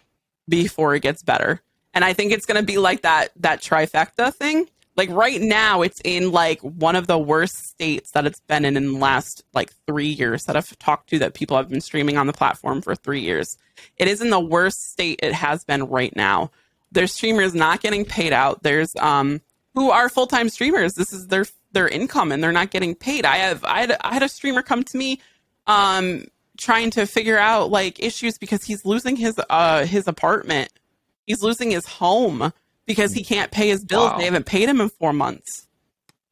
before it gets better. And I think it's going to be like that that trifecta thing. Like right now it's in like one of the worst states that it's been in in the last like 3 years that I've talked to that people have been streaming on the platform for 3 years. It is in the worst state it has been right now. There's streamers not getting paid out. There's um who are full-time streamers. This is their their income and they're not getting paid. I have I had, I had a streamer come to me um trying to figure out like issues because he's losing his uh his apartment. He's losing his home because he can't pay his bills. Wow. They haven't paid him in 4 months.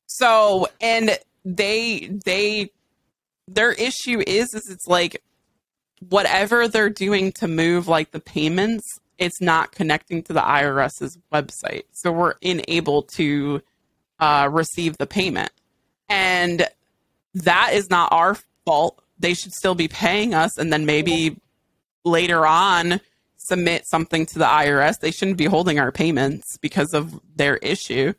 So, and they they their issue is is it's like whatever they're doing to move like the payments, it's not connecting to the IRS's website. So we're unable to uh, receive the payment. And that is not our fault. They should still be paying us and then maybe later on submit something to the IRS. They shouldn't be holding our payments because of their issue.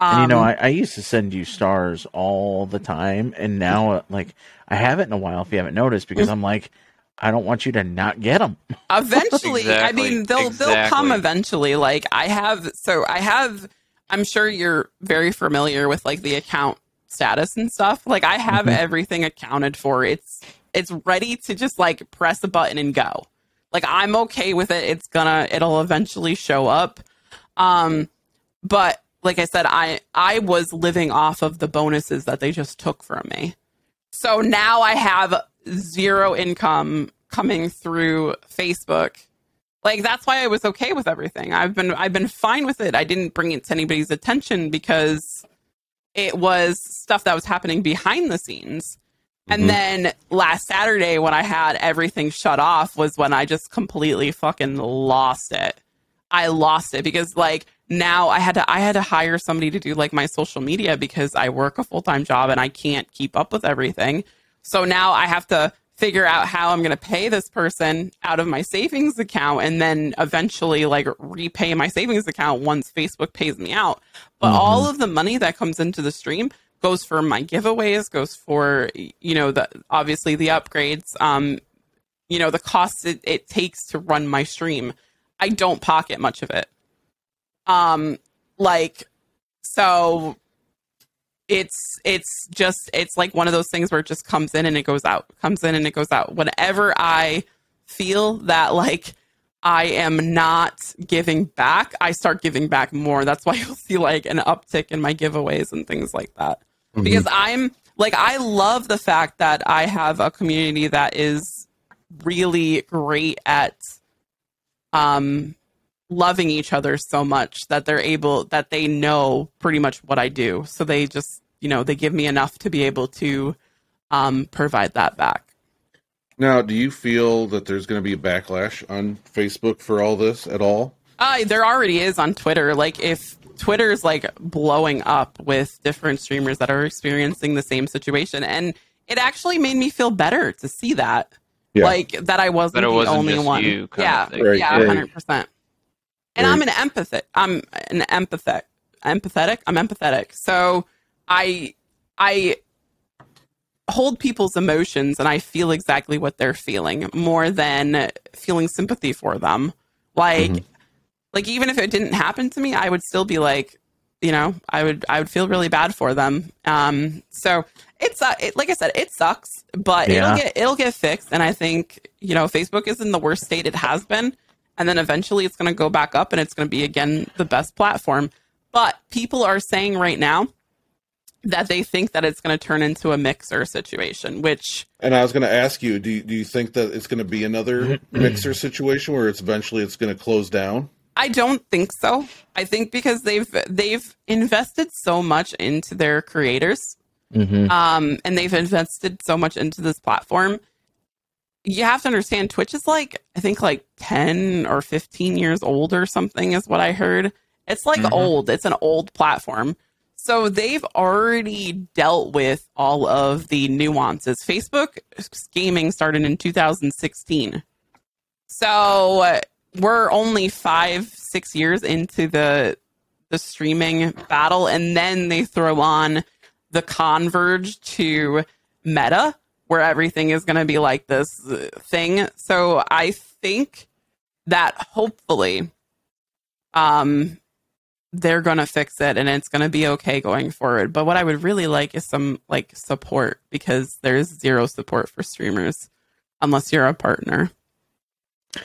And you know, Um, I, I used to send you stars all the time, and now, uh, like, I haven't in a while. If you haven't noticed, because I'm like, I don't want you to not get them. [laughs] eventually Exactly, i mean they'll they'll come eventually like i have so i have i'm sure you're very familiar with like the account status and stuff like i have Mhm. everything accounted for it's it's ready to just like press a button and go like i'm okay with it it's gonna it'll eventually show up um but like i said i i was living off of the bonuses that they just took from me so now I have zero income coming through Facebook. Like that's why I was okay with everything. I've been I've been fine with it. I didn't bring it to anybody's attention because it was stuff that was happening behind the scenes. And Mhm. then last Saturday when I had everything shut off was when I just completely fucking lost it. I lost it because like now I had to I had to hire somebody to do like my social media because I work a full-time job and I can't keep up with everything. So now I have to figure out how I'm going to pay this person out of my savings account and then eventually like repay my savings account once Facebook pays me out. But Mhm. all of the money that comes into the stream goes for my giveaways, goes for you know the obviously the upgrades, um you know the costs it, it takes to run my stream. I don't pocket much of it. Um like so it's it's just it's like one of those things where it just comes in and it goes out comes in and it goes out. Whenever i feel that like i am not giving back i start giving back more. That's why [laughs] you'll see like an uptick in my giveaways and things like that. Mhm. because i'm like i love the fact that i have a community that is really great at um loving each other so much that they're able that they know pretty much what I do. So they just, you know, they give me enough to be able to um, provide that back. Now, do you feel that there's going to be a backlash on Facebook for all this at all? Uh, there already is on Twitter. Like if Twitter's like blowing up with different streamers that are experiencing the same situation, and it actually made me feel better to see that. Yeah. Like that I wasn't That it the wasn't only just one. you kind yeah, of thing. Right, yeah, right. hundred percent. And Right. I'm an empathic. I'm an empathetic. Empathetic. I'm empathetic. So I I hold people's emotions and I feel exactly what they're feeling more than feeling sympathy for them. Like Mhm. like even if it didn't happen to me, I would still be like, you know, I would I would feel really bad for them. Um so it's uh, it, like I said, it sucks, but Yeah. it'll get it'll get fixed and I think, you know, Facebook is in the worst state it has been and then eventually it's going to go back up and it's going to be again the best platform. But people are saying right now that they think that it's going to turn into a mixer situation, which And I was going to ask you, do you, do you think that it's going to be another mixer situation where it's eventually it's going to close down? I don't think so. I think because they've they've invested so much into their creators, Mm-hmm. um, and they've invested so much into this platform. You have to understand, Twitch is like I think like ten or fifteen years old or something is what I heard. It's like Mhm. old. It's an old platform. So they've already dealt with all of the nuances. Facebook gaming started in 2016. So we're only five, six years into the the streaming battle, and then they throw on the converge to meta, where everything is going to be like this uh, thing. So I think that hopefully, um, they're going to fix it and it's going to be okay going forward. But what I would really like is some like support because there's zero support for streamers unless you're a partner.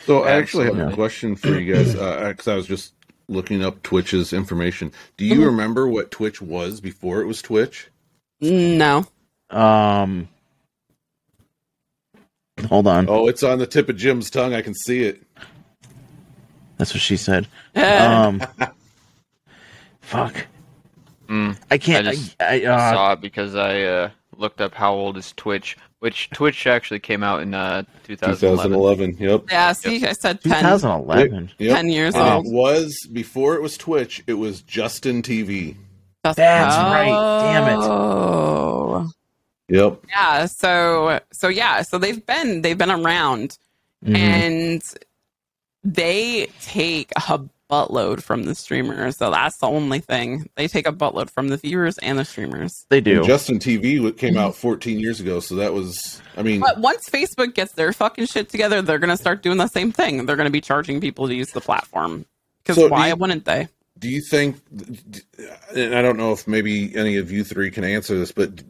So I actually have a question for you guys because I was just looking up Twitch's information. Do you Mhm. remember what Twitch was before it was Twitch? No. Um, hold on. Oh, it's on the tip of Jim's tongue. I can see it. That's what she said. [laughs] Um, fuck. Mm, I can't. I I just I, uh, saw it because I uh, looked up how old is Twitch, which Twitch actually came out in uh, 2011. 2011. Yep. yeah, see, I said 10, 2011. Yep. 10 years And old. it was before it was Twitch. It was Justin TV. That's, That's right. Damn it. Yep. Yeah, so so yeah, so they've been they've been around Mhm. and they take a buttload from the streamers. So that's the only thing. They take a buttload from the viewers and the streamers. They do. Justin TV came out 14 years ago, so that was. I mean, But once Facebook gets their fucking shit together, they're going to start doing the same thing. They're going to be charging people to use the platform. Because So why you- wouldn't they? do you think? And I don't know if maybe any of you three can answer this, but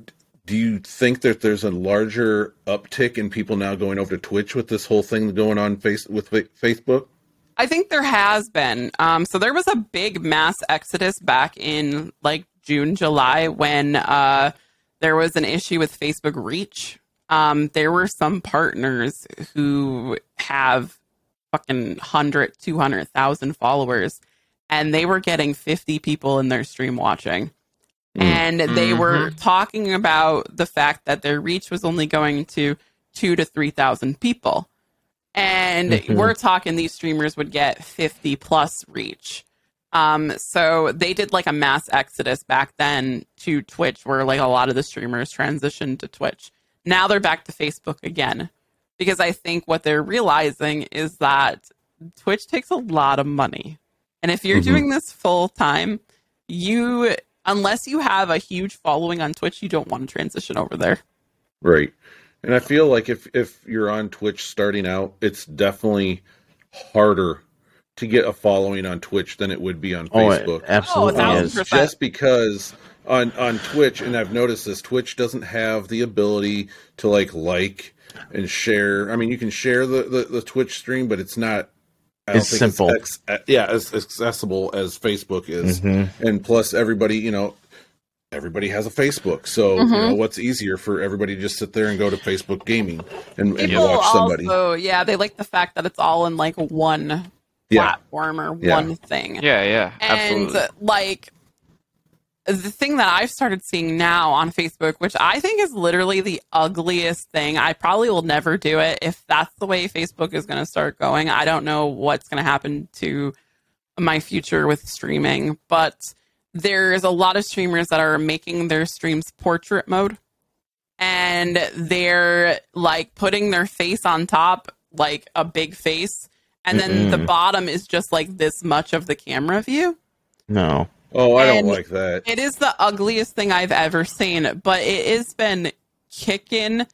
do you think that there's a larger uptick in people now going over to Twitch with this whole thing going on face with Facebook? I think there has been. Um, so there was a big mass exodus back in like June, July when uh, there was an issue with Facebook Reach. Um, there were some partners who have fucking 100, 200,000 followers, and they were getting 50 people in their stream watching. And they were talking about the fact that their reach was only going to two to 3,000 people. And Mhm. we're talking these streamers would get 50 plus reach. Um, so they did like a mass exodus back then to Twitch, where like a lot of the streamers transitioned to Twitch. Now they're back to Facebook again because I think what they're realizing is that Twitch takes a lot of money. And if you're Mhm. doing this full time, you, unless you have a huge following on Twitch, you don't want to transition over there. Right. And I feel like if if you're on Twitch starting out, it's definitely harder to get a following on Twitch than it would be on Oh, it Facebook. absolutely oh, thousand is. just because on on Twitch, and I've noticed this, Twitch doesn't have the ability to like like and share. I mean, you can share the the, the Twitch stream, but it's not. I It's simple. It's ex- yeah, as accessible as Facebook is, Mhm. and plus everybody, you know, everybody has a Facebook, so you Mhm. know what's easier for everybody to just sit there and go to Facebook Gaming and, and watch somebody. also, yeah, they like the fact that it's all in like one Yeah. platform or Yeah. one thing. Yeah, yeah, And absolutely. uh, like the thing that I've started seeing now on Facebook, which I think is literally the ugliest thing. I probably will never do it if that's the way Facebook is going to start going. I don't know what's going to happen to my future with streaming, but there's a lot of streamers that are making their streams portrait mode and they're like putting their face on top like a big face and then the Mm-mm. bottom is just like this much of the camera view. No. Oh, I don't like that. It is the ugliest thing I've ever seen, but it has been kicking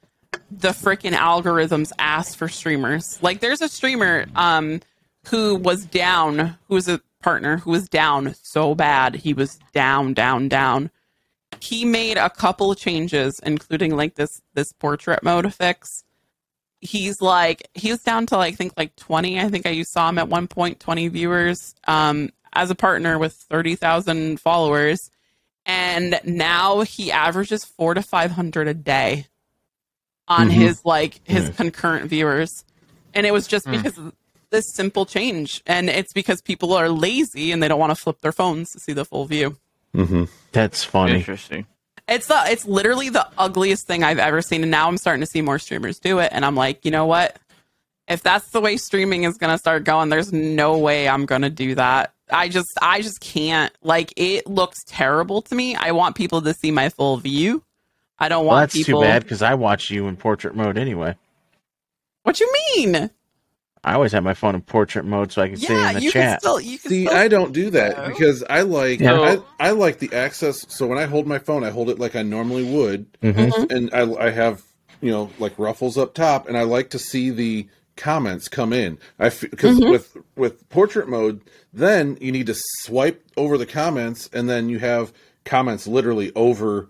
the freaking algorithm's ass for streamers. Like there's a streamer um who was down, who was a partner who was down so bad. He was down, down, down. He made a couple of changes, including like this this portrait mode fix. He's like he's down to like I think like 20. I think I saw him at one point 20 viewers. Um as a partner with 30,000 followers. And now he averages four to 500 a day on Mhm. his like his Mm. concurrent viewers. And it was just Mm. because of this simple change. And it's because people are lazy and they don't want to flip their phones to see the full view. Mm-hmm. That's funny. Interesting. It's the it's literally the ugliest thing I've ever seen. And now I'm starting to see more streamers do it. And I'm like, you know what? If that's the way streaming is gonna start going, there's no way I'm gonna do that. I just I just can't. Like it looks terrible to me. I want people to see my full view. I don't Well, want that's people too bad because I watch you in portrait mode anyway. What you mean? I always have my phone in portrait mode so I can see in the you can chat. still you can See, still I don't do that So? because I like Yeah. I, I like the access. So when I hold my phone, I hold it like I normally would, Mhm. and I, I have you know like Rufflez up top, and I like to see the comments come in. I because Mhm. with with portrait mode, then you need to swipe over the comments, and then you have comments literally over.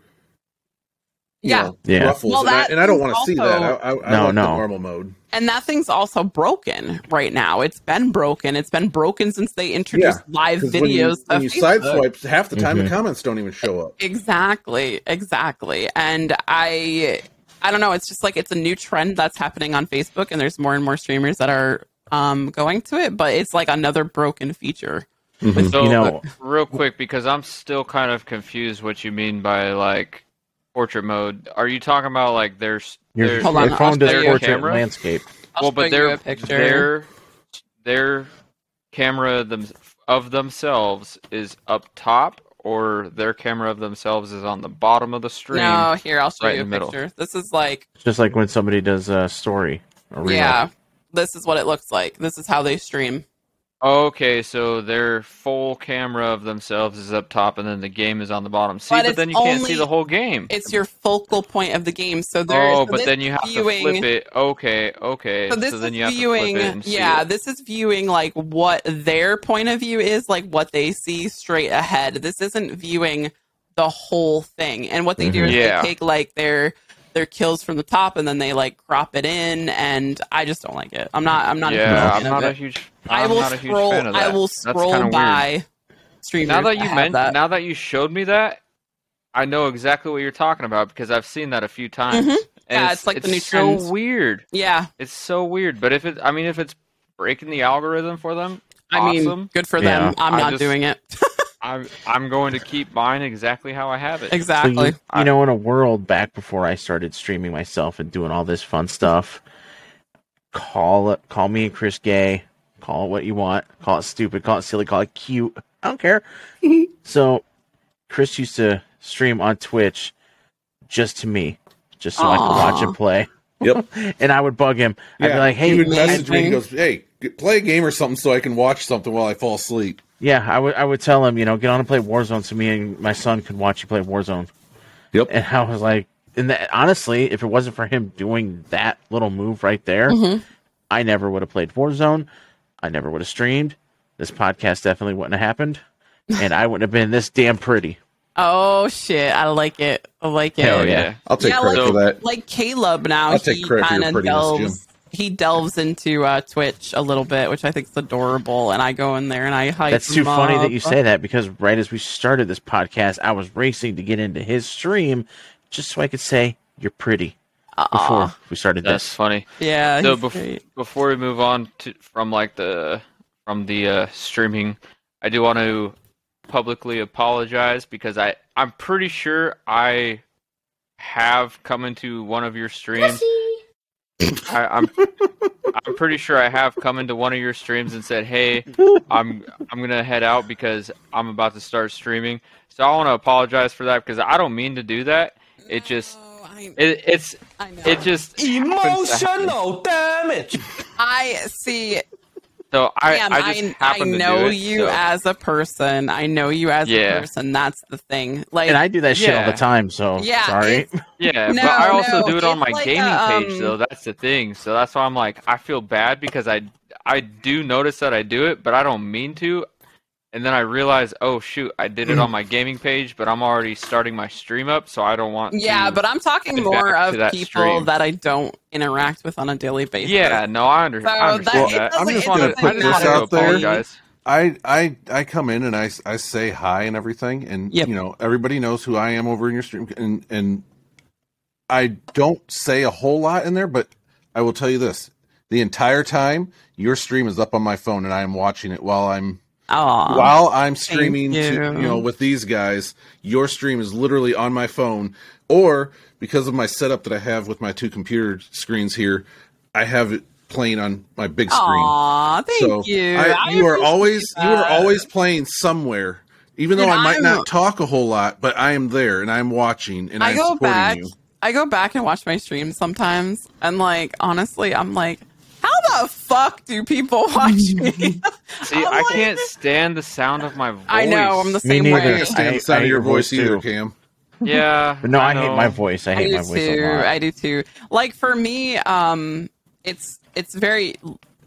you Yeah. know, Yeah. Rufflez, Well, and, I, and I don't want to see that. I, I, I No, like no. the normal mode. And that thing's also broken right now. It's been broken. It's been broken since they introduced live 'Cause when you, videos. when of you Facebook. side swipe, half the time Mhm. the comments don't even show up. Exactly, exactly. And I I don't know, it's just like it's a new trend that's happening on Facebook and there's more and more streamers that are um going to it, but it's like another broken feature. Mhm. So, You know- real quick, because I'm still kind of confused what you mean by like portrait mode. Are you talking about like there's Your, Hold on, phone does show you a portrait camera? landscape. I'll well, but their their their camera them, of themselves is up top, or their camera of themselves is on the bottom of the stream. no, here I'll show right you a in the middle. picture. This is like It's just like when somebody does a story. A yeah, this is what it looks like. This is how they stream. Okay, so their full camera of themselves is up top, and then the game is on the bottom. See, But but, then you can't see the whole game. It's your focal point of the game. So there Oh, so but then you have viewing, to flip it. Okay, okay. So this then is you have viewing, to flip it yeah, it. this is viewing like what their point of view is, like what they see straight ahead. This isn't viewing the whole thing. And what they do is mm-hmm. Yeah. they take like their their kills from the top and then they like crop it in. And I just don't like it. I'm not. I'm not. a huge yeah, I'm not a huge. I I'm will not a huge scroll. fan of I will scroll by streamers. Now that you have meant, that. now that you showed me that, I know exactly what you're talking about because I've seen that a few times. Mhm. And Yeah, it's like the new so trend. weird. yeah, It's so weird. But if it, I mean, if it's breaking the algorithm for them, I awesome. mean, good for them. Yeah. I'm not just- doing it. [laughs] I'm I'm going to keep mine exactly how I have it. So exactly. you, you know, in a world back before I started streaming myself and doing all this fun stuff, call it, call me and Chris gay, call it what you want, call it stupid, call it silly, call it cute. I don't care. [laughs] so, Chris used to stream on Twitch just to me, just so I could watch Aw. him play. Yep. [laughs] and I would bug him. I'd be like, "Hey, he would man, message me. He goes, "Hey, play a game or something so I can watch something while I fall asleep." Yeah, I would I would tell him, you know, get on and play Warzone so me and my son could watch you play Warzone. Yep. And I was like, and that, honestly, if it wasn't for him doing that little move right there, Mhm. I never would have played Warzone. I never would have streamed. This podcast definitely wouldn't have happened, and I wouldn't have been this damn pretty. Oh shit! I like it. I like it. Hell Oh yeah. yeah. I'll take Yeah, credit like- for that. like Caleb now I'll take he credit for your kind of prettiness, delves he delves into uh, Twitch a little bit, which I think is adorable. And I go in there and I hype. That's too funny up. that you say that because right as we started this podcast, I was racing to get into his stream just so I could say you're pretty before Aw, we started That's this. funny. yeah. So bef- before we move on to from like the from the uh, streaming. I do want to publicly apologize because I I'm pretty sure I have come into one of your streams. [laughs] I, I'm I'm pretty sure I have come into one of your streams and said, "Hey, I'm I'm gonna head out because I'm about to start streaming." So I want to apologize for that because I don't mean to do that. It just Oh, I, it, it's I know. it just happens to happen. Emotional damage. I see. So I Sam, I just I, happen I to know do it, you so- as a person. I know you as Yeah. a person. That's the thing. Like, And I do that shit all the time, so Yeah, sorry. [laughs] Yeah, No, but I also no, do it on my like gaming a, page um, though. That's the thing. So that's why I'm like I feel bad because I I do notice that I do it, but I don't mean to. And then I realize, oh shoot, I did it on mm. my gaming page, but I'm already starting my stream up, so I don't want yeah, to but I'm talking more of that people stream. that I don't interact with on a daily basis. Yeah, no, I, under- So I that- understand it that. doesn't- I'm just it wanted, doesn't I just matter. wanted to Out there. apologize. I I I come in and I, I say hi and everything, and Yep. you know everybody knows who I am over in your stream, and and I don't say a whole lot in there, but I will tell you this: the entire time your stream is up on my phone, and I am watching it while I'm Aw. while I'm streaming to you. you know with these guys. Your stream is literally on my phone, or because of my setup that I have with my two computer screens here, I have it playing on my big screen. Aw, thank So you. I, I you are appreciate always you are always playing somewhere, even though And I might I'm- not talk a whole lot, but I am there and I'm watching and I I'm go supporting back. you. I go back and watch my streams sometimes, and like honestly, I'm like, how the fuck do people watch [laughs] me? See, I'm like- can't stand the sound of my voice. I know I'm the Me same neither. I can't stand the sound I of hate your your voice voice, either, too. Cam. Yeah, But [laughs] no, I, hate my voice. I I hate do my voice too. a lot. I do too. Like for me, um, it's it's very.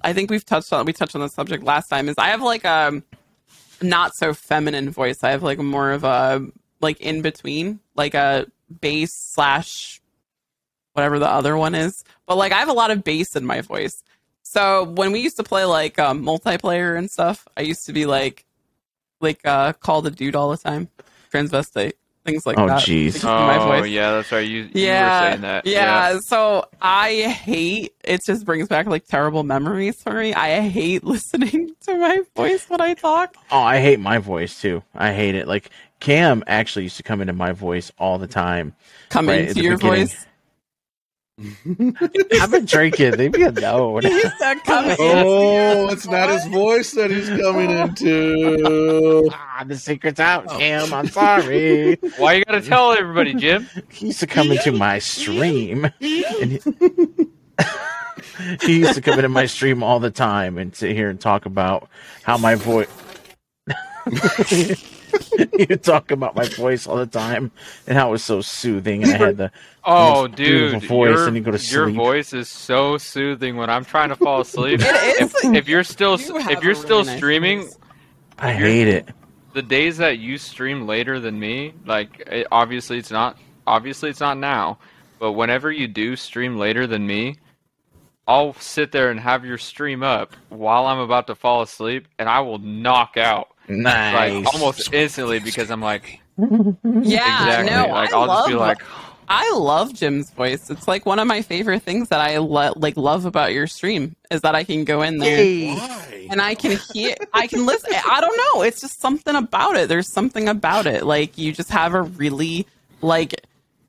I think we've touched on we touched on the subject last time. Is I have like a not so feminine voice. I have like more of a like in between, like a bass slash whatever the other one is. But like I have a lot of bass in my voice. So when we used to play like um, multiplayer and stuff, I used to be like like uh call the dude all the time, transvestite, things like that. Oh, that. jeez. because of my Oh voice yeah, that's right. You, you yeah, were saying that. Yeah. So I hate it. Just brings back like terrible memories for me. I hate [laughs] listening to my voice when I talk. Oh, I hate my voice too. I hate it. Like Cam actually used to come into my voice all the time. Come Right, at to your beginning. voice. I've been drinking. Leave me alone. He used to come in. Oh, it's not his voice that he's coming into. ah, the secret's out, Jim. I'm sorry. [laughs] Why you gotta tell everybody, Jim? he used to come into my stream, and he, [laughs] he used to come into my stream all the time and sit here and talk about how my voice. [laughs] [laughs] he would talk about my voice all the time and how it was so soothing, and I had the Oh, dude, voice, your, and you go to your voice is so soothing when I'm trying to fall asleep. It is. if, if you're still You if you're really still nice streaming, voice. I hate it. the days that you stream later than me, like it, obviously it's not obviously it's not now, but whenever you do stream later than me, I'll sit there and have your stream up while I'm about to fall asleep, and I will knock out Nice. like almost instantly because I'm like Yeah, exactly no, like I I'll love, just be like I love Jim's voice. It's like one of my favorite things that I lo- like love about your stream is that I can go in there Why? and I can hear, I can listen. I don't know. It's just something about it. There's something about it. Like you just have a really like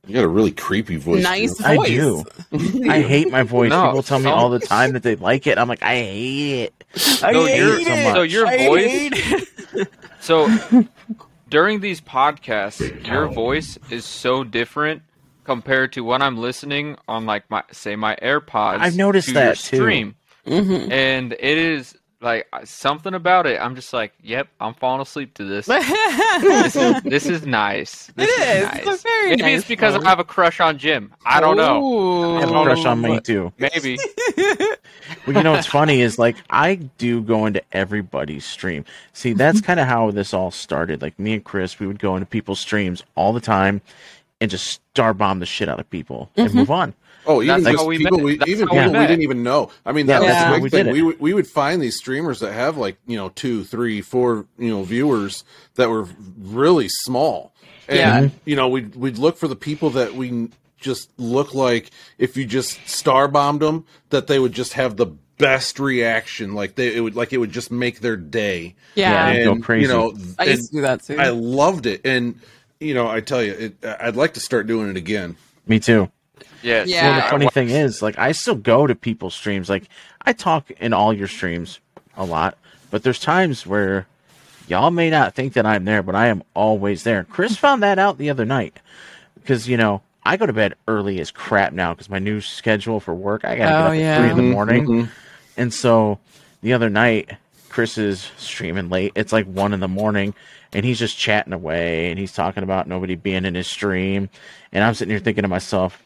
You got a really creepy voice. nice too. I do. [laughs] I hate my voice. No, People tell me some- all the [laughs] time that they like it. I'm like, I hate it. I So hate your- it so much. so your I voice hate it. [laughs] So during these podcasts, your voice is so different compared to when I'm listening on like my say my AirPods. I've noticed to that, your too. stream, Mhm. and it is like something about it. I'm just like, yep, I'm falling asleep to this. [laughs] this is this is nice. [laughs] This It is. nice. It's a very Maybe nice it's because voice. I have a crush on Jim. I don't know. Ooh. I have a crush on me too. Maybe. [laughs] Well, you know what's funny is like I do go into everybody's stream. See, that's Mm-hmm. kind of how this all started. Like me and Chris, we would go into people's streams all the time and just star bomb the shit out of people and Mm-hmm. move on. Oh, even That's just how we people we That's even how we people we met. didn't even know. I mean, that that's was how the we big did thing. We would we would find these streamers that have like you know two, three, four you know viewers that were really small, and Yeah. Mm-hmm. you know we'd we'd look for the people that we just look like if you just star bombed them, that they would just have the best reaction. Like they it would like it would just make their day. Yeah. Yeah. go and crazy. you know, I used to do that too. I loved it, and you know, I tell you, it, I'd like to start doing it again. Me too. Yeah. Yeah. Well, the funny thing is, like, I still go to people's streams. Like, I talk in all your streams a lot, but there's times where y'all may not think that I'm there, but I am always there. Chris found that out the other night because you know I go to bed early as crap now because my new schedule for work. I gotta Oh, get up yeah. at three in the Mhm, morning, mhm. and so the other night Chris is streaming late. It's like one in the morning, and he's just chatting away, and he's talking about nobody being in his stream, and I'm sitting here thinking to myself.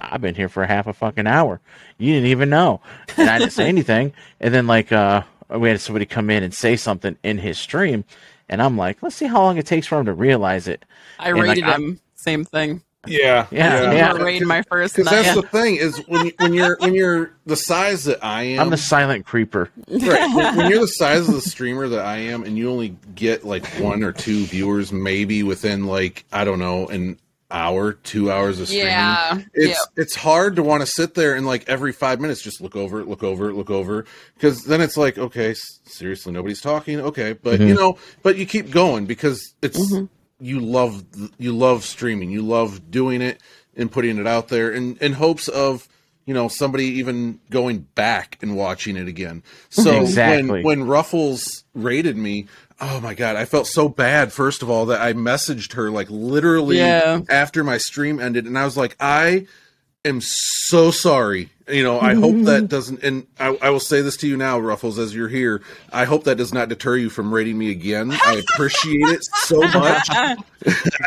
I've been here for half a fucking hour. You didn't even know. And I didn't say [laughs] anything. And then like uh we had somebody come in and say something in his stream and I'm like, let's see how long it takes for him to realize it. I and, like, raided I'm- him. Same thing. Yeah, Yeah, I yeah. raided my first Because night. that's the thing is when you, when you're when you're the size that I am, I'm the silent creeper. right. When, when you're the size of the streamer that I am, and you only get like one or two viewers, maybe within like I don't know an hour, two hours of streaming. Yeah. It's it's hard to want to sit there and like every five minutes just look over, look over, look over, because then it's like okay, seriously, nobody's talking. Okay, but mm-hmm. you know, but you keep going because it's mm-hmm. you love you love streaming, you love doing it and putting it out there, in in hopes of you know somebody even going back and watching it again. So Exactly. when when Rufflez rated me. Oh my god, I felt so bad first of all that I messaged her like literally Yeah. after my stream ended and I was like I am so sorry. You know, I hope that [laughs] doesn't and I, I will say this to you now, Rufflez, as you're here. I hope that does not deter you from raiding me again. I appreciate it so [laughs] much. [laughs] I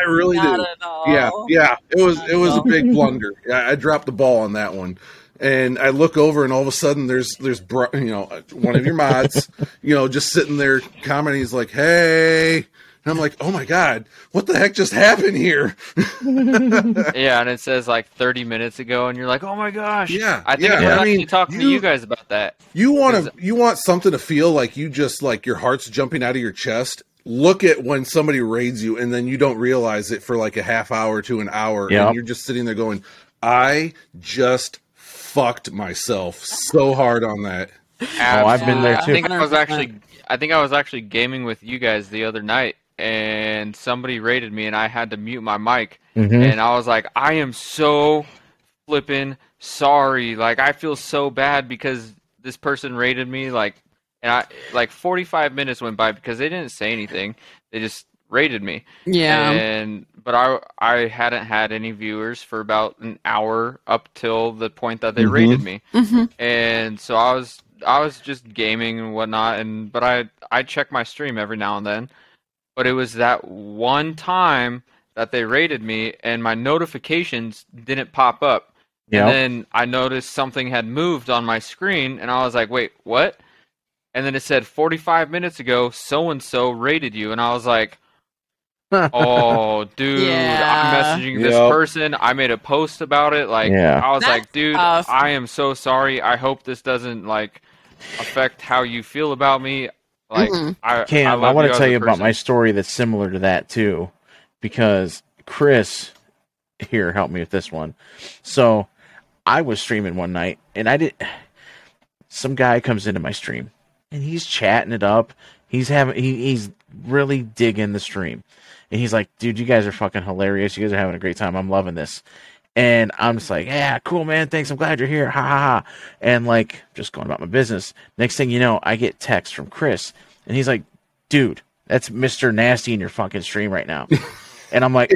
really Not do. Yeah, yeah. It was it was a big blunder. I, I dropped the ball on that one. And I look over, and all of a sudden, there's there's you know one of your mods, [laughs] you know, just sitting there commenting. He's like, "Hey," and I'm like, "Oh my god, what the heck just happened here?" [laughs] [laughs] Yeah, and it says like 30 minutes ago, and you're like, oh my gosh. Yeah, I think yeah. I was I actually mean, talking to you- you guys about that. You want to you want something to feel like you just like your heart's jumping out of your chest. Look at when somebody raids you and then you don't realize it for like a half hour to an hour Yep. and you're just sitting there going, "I just fucked myself so hard on that." Oh, I've been there too. I think I was actually, I think I was actually gaming with you guys the other night, and somebody raided me, and I had to mute my mic, Mhm. and I was like, I am so flipping sorry. Like I feel so bad because this person raided me. Like, and I like 45 minutes went by because they didn't say anything. They just raided me. Yeah. And but I I hadn't had any viewers for about an hour up till the point that they Mhm. raided me Mhm. and so I was I was just gaming and whatnot, and but I I check my stream every now and then, but it was that one time that they raided me, and my notifications didn't pop up, Yep. and then I noticed something had moved on my screen, and I was like, wait, what? And then it said 45 minutes ago, so and so raided you, and I was like. Oh, [laughs] dude! Yeah. I'm messaging this Yep. person. I made a post about it. Like, Yeah. I was That's like, dude, tough. I am so sorry. I hope this doesn't like affect how you feel about me. Like, Mm-mm. I, Cam, I, love want to tell a you about my story that's similar to that too, because Chris, here, help me with this one. So, I was streaming one night, and I did. Some guy comes into my stream, and he's chatting it up. He's having, he, he's really digging the stream, and he's like, "Dude, you guys are fucking hilarious. You guys are having a great time. I'm loving this." And I'm just like, yeah, cool, man. Thanks. I'm glad you're here. Ha ha ha. And like, just going about my business. Next thing you know, I get text from Chris, and he's like, dude, that's Mr. Nasty in your fucking stream right now. [laughs] and I'm like,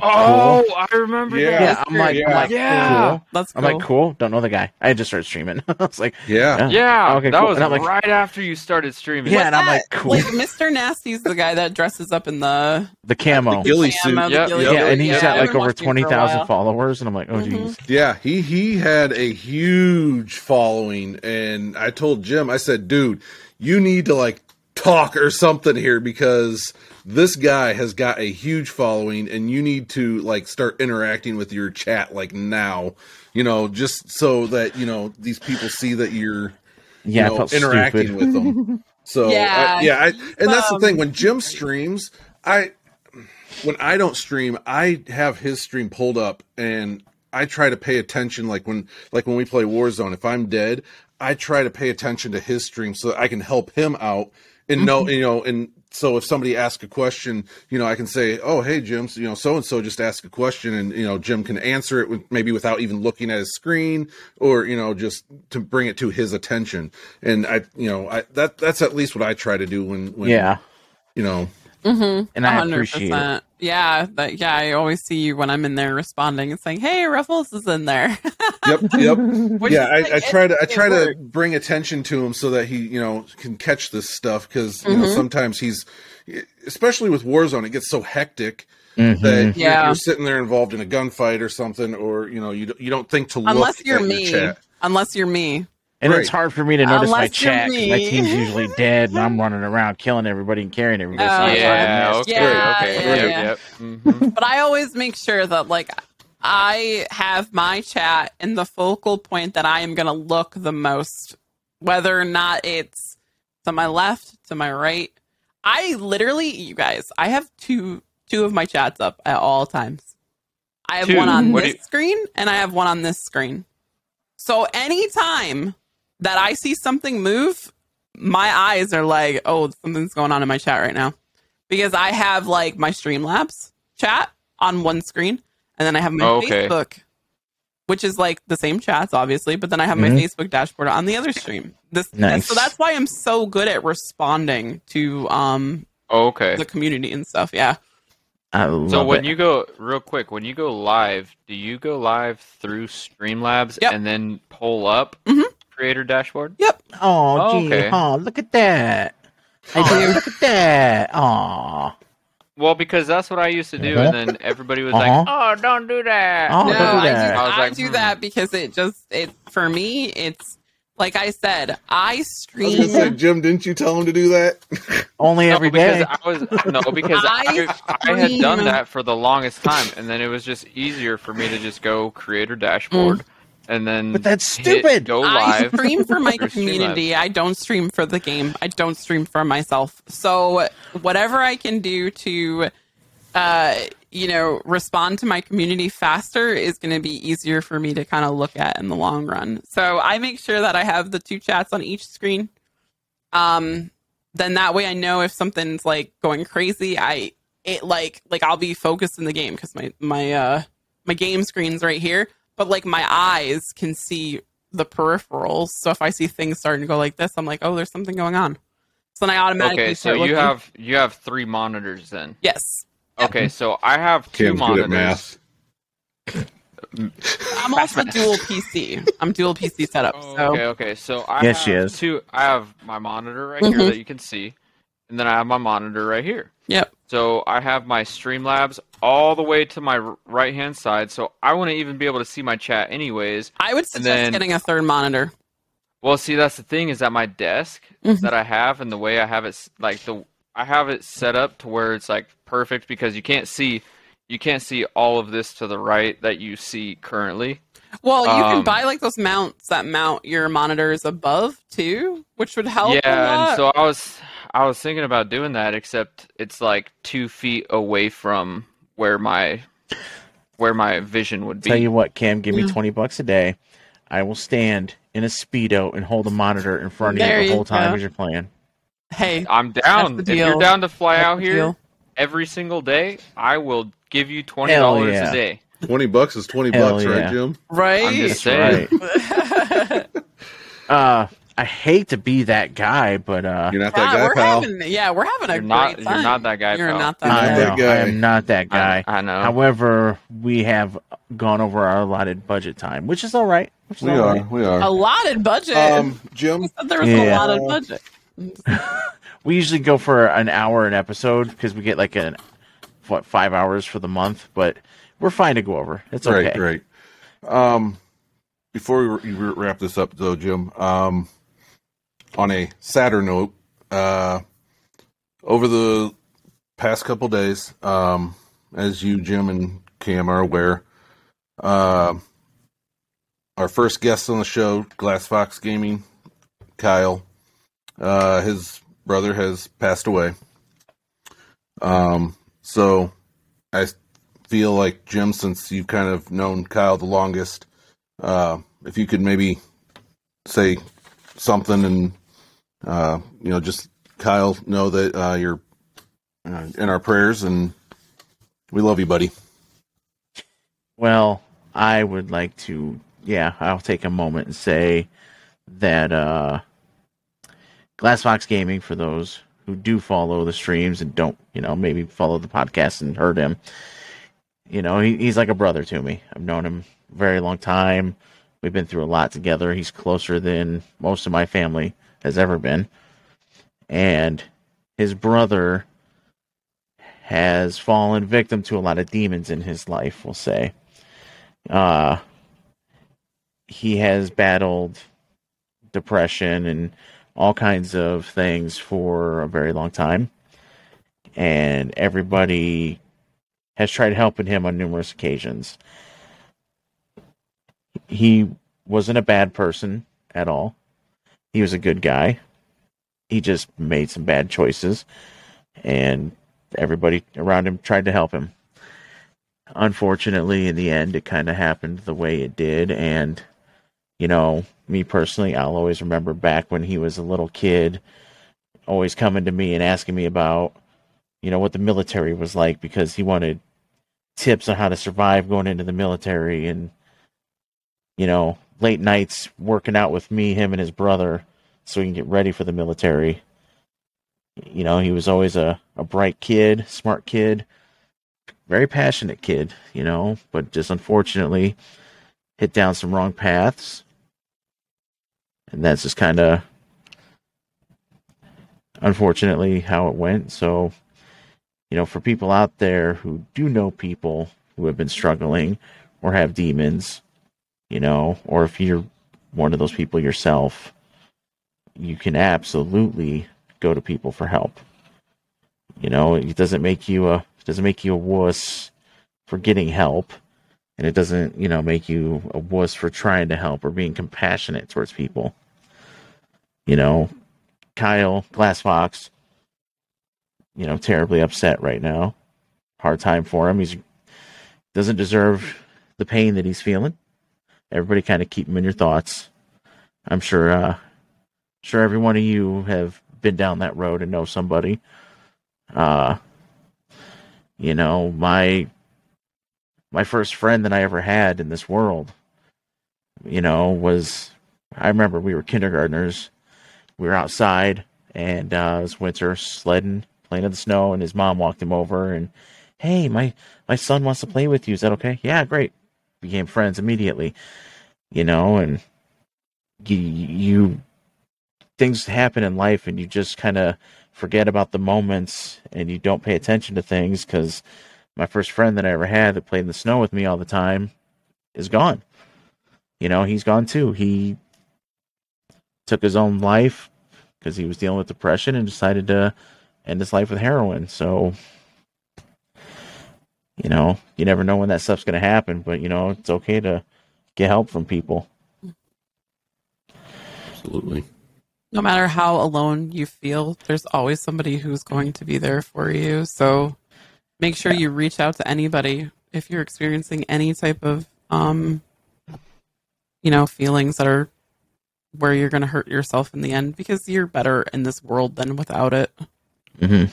Oh, I remember Yeah. that. yeah, I'm like, I'm Yeah. like, Yeah. cool. That's I'm like, cool. Don't know the guy. I just started streaming. [laughs] I was like, Yeah. Yeah, Okay, that cool. was And I'm like- right after you started streaming. Yeah, and I'm that? like, cool. Like Mr. Nasty's the guy that dresses up in the [laughs] the camo. Ghillie camo, suit. the ghillie yep. yeah, and he's Yeah, got like over watching him for a 20,000 followers. And I'm like, oh, Mhm. geez. Yeah, he he had a huge following, and I told Jim, I said, "Dude, you need to like talk or something here because this guy has got a huge following, and you need to like start interacting with your chat like now, you know, just so that you know these people see that you're Yeah, you know, interacting stupid. with them. So Yeah, I, yeah, I, and that's the um, thing. When Jim streams, I when I don't stream, I have his stream pulled up, and I try to pay attention like when like when we play Warzone. If I'm dead, I try to pay attention to his stream so that I can help him out and know mm-hmm. you know and so if somebody asks a question, you know, I can say, "Oh, hey, Jim, so, you know, so and so just asked a question," and you know, Jim can answer it with, maybe without even looking at his screen, or you know, just to bring it to his attention. And I, you know, I that that's at least what I try to do when, when Yeah, you know, Mm-hmm. and I appreciate it. Yeah, that, yeah. I always see you when I'm in there responding and saying, "Hey, Rufflez is in there." [laughs] yep, yep. Yeah, is, like, I, I try to I try to bring attention to him so that he you know can catch this stuff because you Mm-hmm. know sometimes he's especially with Warzone it gets so hectic Mhm. that you're, Yeah. you're sitting there involved in a gunfight or something or you know you don't- you don't think to look Unless you're at me. your chat. Unless you're me. And Right. it's hard for me to notice my Unless you're chat 'cause my team's usually [laughs] dead and I'm running around killing everybody and carrying everybody. so Oh, it's hard to Yeah. miss. Okay. Yeah, okay. yeah, yep, yeah. Yep. mhm. But I always make sure that like I have my chat in the focal point that I am going to look the most, whether or not it's to my left, to my right. I literally, you guys, I have two two of my chats up at all times. I have Two? one on What this you- screen and I have one on this screen. So anytime that I see something move, my eyes are like, oh, something's going on in my chat right now. Because I have like my Streamlabs chat on one screen, and then I have my Okay. Facebook, which is like the same chats, obviously, but then I have my Mhm. Facebook dashboard on the other stream. This Nice. so that's why I'm so good at responding to um Okay. the community and stuff. Yeah. I love So when it. you go real quick, when you go live, do you go live through Streamlabs Yep. and then pull up Mhm. Creator dashboard? Yep. oh, gee, Okay. oh, look at that. I Oh, do. Look at that. Oh, Well, because that's what I used to do, Uh-huh. and then everybody was Uh-huh. like, "Oh, don't do that." Oh, no, don't do I do, that. I was I like, do hmm. that because it just it for me it's like I said, I I was stream gonna say, Jim, didn't you tell him to do that? [laughs] only No, every because day. I was no [laughs] because I, I I, had done that for the longest time, and then it was just easier for me to just go creator dashboard, and then But that's hit stupid. Go I [laughs] stream for my community. I don't stream for the game. I don't stream for myself. So whatever I can do to, uh, you know, respond to my community faster is going to be easier for me to kind of look at in the long run. So I make sure that I have the two chats on each screen. Um, then that way I know if something's like going crazy, I it like like I'll be focused in the game because my my uh my game screen's right here, but like my eyes can see the peripherals. So if I see things starting to go like this, I'm like, oh, there's something going on. So then I automatically Okay, so start you looking. have you have three monitors then. yes. Okay, so I have two Cam's good at monitors. math. I'm also [laughs] dual PC. I'm dual PC setup. So okay, okay. So I Yes, have she is. two. I have my monitor right Mhm. here that you can see, and then I have my monitor right here. yep. So I have my Streamlabs all the way to my right hand side. So I wouldn't even be able to see my chat anyways. I would suggest then- getting a third monitor. Well, see, that's the thing is that my desk Mhm. that I have and the way I have it, like the I have it set up to where it's like perfect because you can't see, you can't see all of this to the right that you see currently. Well, you can Um, buy like those mounts that mount your monitors above too, which would help. yeah, and so I was, I was thinking about doing that, except it's like two feet away from where my, where my vision would be. Tell you what, Cam, give me twenty bucks a day. I will stand in a speedo and hold a monitor in front of There you the you whole time go. as you're playing. hey, I'm down. If you're down to fly That's out here deal. every single day, I will give you twenty dollars yeah. a day. Twenty bucks is twenty Hell bucks, yeah. right, Jim? right? I'm just saying. right. [laughs] [laughs] Uh, I hate to be that guy, but uh, You're not Yeah, that guy, we're pal. having yeah, we're having a You're not. great You're not that guy. You're pal. not You're that not I, guy. that know, guy. I am not that guy. I, I know. However, we have gone over our allotted budget time, which is all right. Which is We all are. right. We are. allotted budget. Um, Jim. He [laughs] said there was a Yeah. lot of budget. [laughs] We usually go for an hour an episode because we get like an what five hours for the month, but we're fine to go over. It's okay. Right, right. Um, before we we wrap this up, though, Jim. Um, on a sadder note, uh, over the past couple days, um, as you, Jim, and Cam are aware, uh, our first guest on the show, Glass Fox Gaming, Kyle, uh, his brother has passed away. Um, so I feel like Jim, since you've kind of known Kyle the longest, uh, if you could maybe say something and uh, you know just Kyle know that uh, you're uh, in our prayers and we love you, buddy. Well, I would like to, yeah, I'll take a moment and say that uh, Glassfox Gaming, for those who do follow the streams and don't, you know, maybe follow the podcast and heard him, you know, he, he's like a brother to me. I've known him a very long time. We've been through a lot together. He's closer than most of my family has ever been. And his brother has fallen victim to a lot of demons in his life, we'll say. Uh, he has battled depression and all kinds of things for a very long time. And everybody has tried helping him on numerous occasions. He wasn't a bad person at all. He was a good guy. He just made some bad choices. And everybody around him tried to help him. Unfortunately, in the end, it kind of happened the way it did. And, you know, me personally, I'll always remember back when he was a little kid, always coming to me and asking me about, you know, what the military was like because he wanted tips on how to survive going into the military and, you know, late nights working out with me, him, and his brother so he can get ready for the military you know, he was always a, a bright kid, smart kid, very passionate kid, you know, but just unfortunately hit down some wrong paths. And that's just kind of unfortunately how it went. So, you know, for people out there who do know people who have been struggling or have demons, you know, or if you're one of those people yourself, you can absolutely go to people for help. You know, it doesn't make you a it doesn't make you a wuss for getting help, and it doesn't you know make you a wuss for trying to help or being compassionate towards people. You know, Kyle Glassfox, you know, terribly upset right now. Hard time for him. He's doesn't deserve the pain that he's feeling. Everybody kind of keep them in your thoughts. I'm sure uh sure every one of you have been down that road and know somebody. Uh, you know, my my first friend that I ever had in this world, you know, was I remember we were kindergartners. We were outside and uh, it was winter, sledding, playing in the snow, and his mom walked him over and, hey, my my son wants to play with you. Is that okay? Yeah, great. Became friends immediately, you know, and you, you things happen in life and you just kind of forget about the moments and you don't pay attention to things because my first friend that I ever had that played in the snow with me all the time is gone. You know, he's gone too. He took his own life because he was dealing with depression and decided to end his life with heroin. So, you know, you never know when that stuff's going to happen, but, you know, it's okay to get help from people. Absolutely no matter how alone you feel, there's always somebody who's going to be there for you. So make sure you reach out to anybody if you're experiencing any type of um you know, feelings that are where you're going to hurt yourself in the end because you're better in this world than without it. Mm-hmm.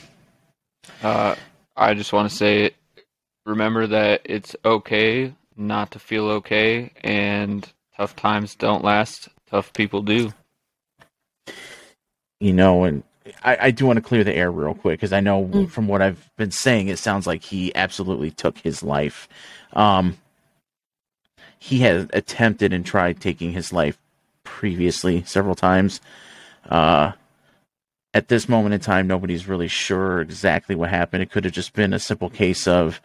Uh, I just want to say, remember that it's okay not to feel okay, and tough times don't last. Tough people do you know, and I, I do want to clear the air real quick because I know mm. from what I've been saying, it sounds like he absolutely took his life. Um, he has attempted and tried taking his life previously several times. Uh, at this moment in time, nobody's really sure exactly what happened. It could have just been a simple case of,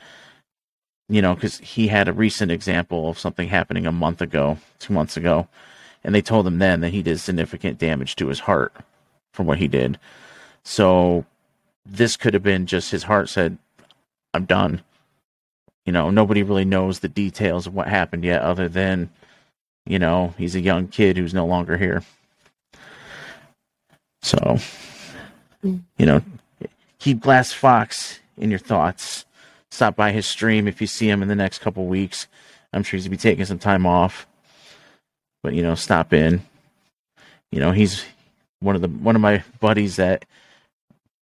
you know, because he had a recent example of something happening a month ago, two months ago, and they told him then that he did significant damage to his heart from what he did. So this could have been just his heart said, I'm done. You know, nobody really knows the details of what happened yet, other than, you know, he's a young kid who's no longer here. So, hmm. you know, keep Glass Fox in your thoughts. Stop by his stream if you see him in the next couple weeks. I'm sure he's gonna be taking some time off, but you know, stop in. You know, he's one of the one of my buddies that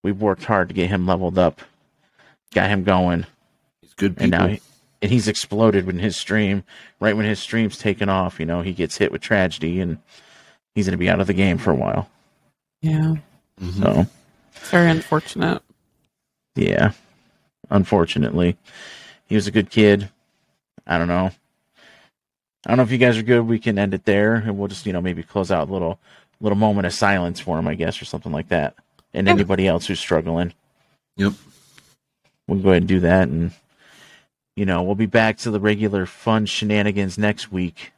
we've worked hard to get him leveled up, got him going, He's good and now he, and he's exploded when his stream. Right when his stream's taken off, you know, he gets hit with tragedy, and he's gonna be out of the game for a while. Yeah. Mhm. So. It's very unfortunate. Yeah. Unfortunately. He was a good kid. I don't know. I don't know if you guys are good. We can end it there and we'll just, you know, maybe close out a little little moment of silence for him, I guess, or something like that. And Yeah. anybody else who's struggling. Yep. We'll go ahead and do that and you know, we'll be back to the regular fun shenanigans next week.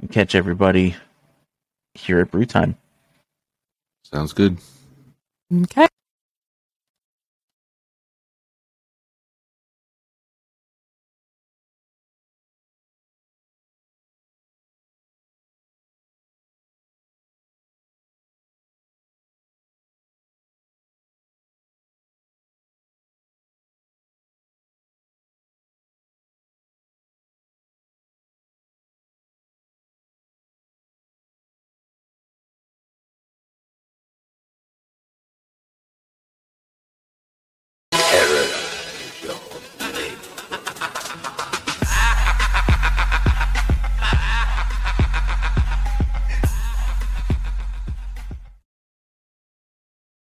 And catch everybody here at Brew Time. Sounds good. Okay.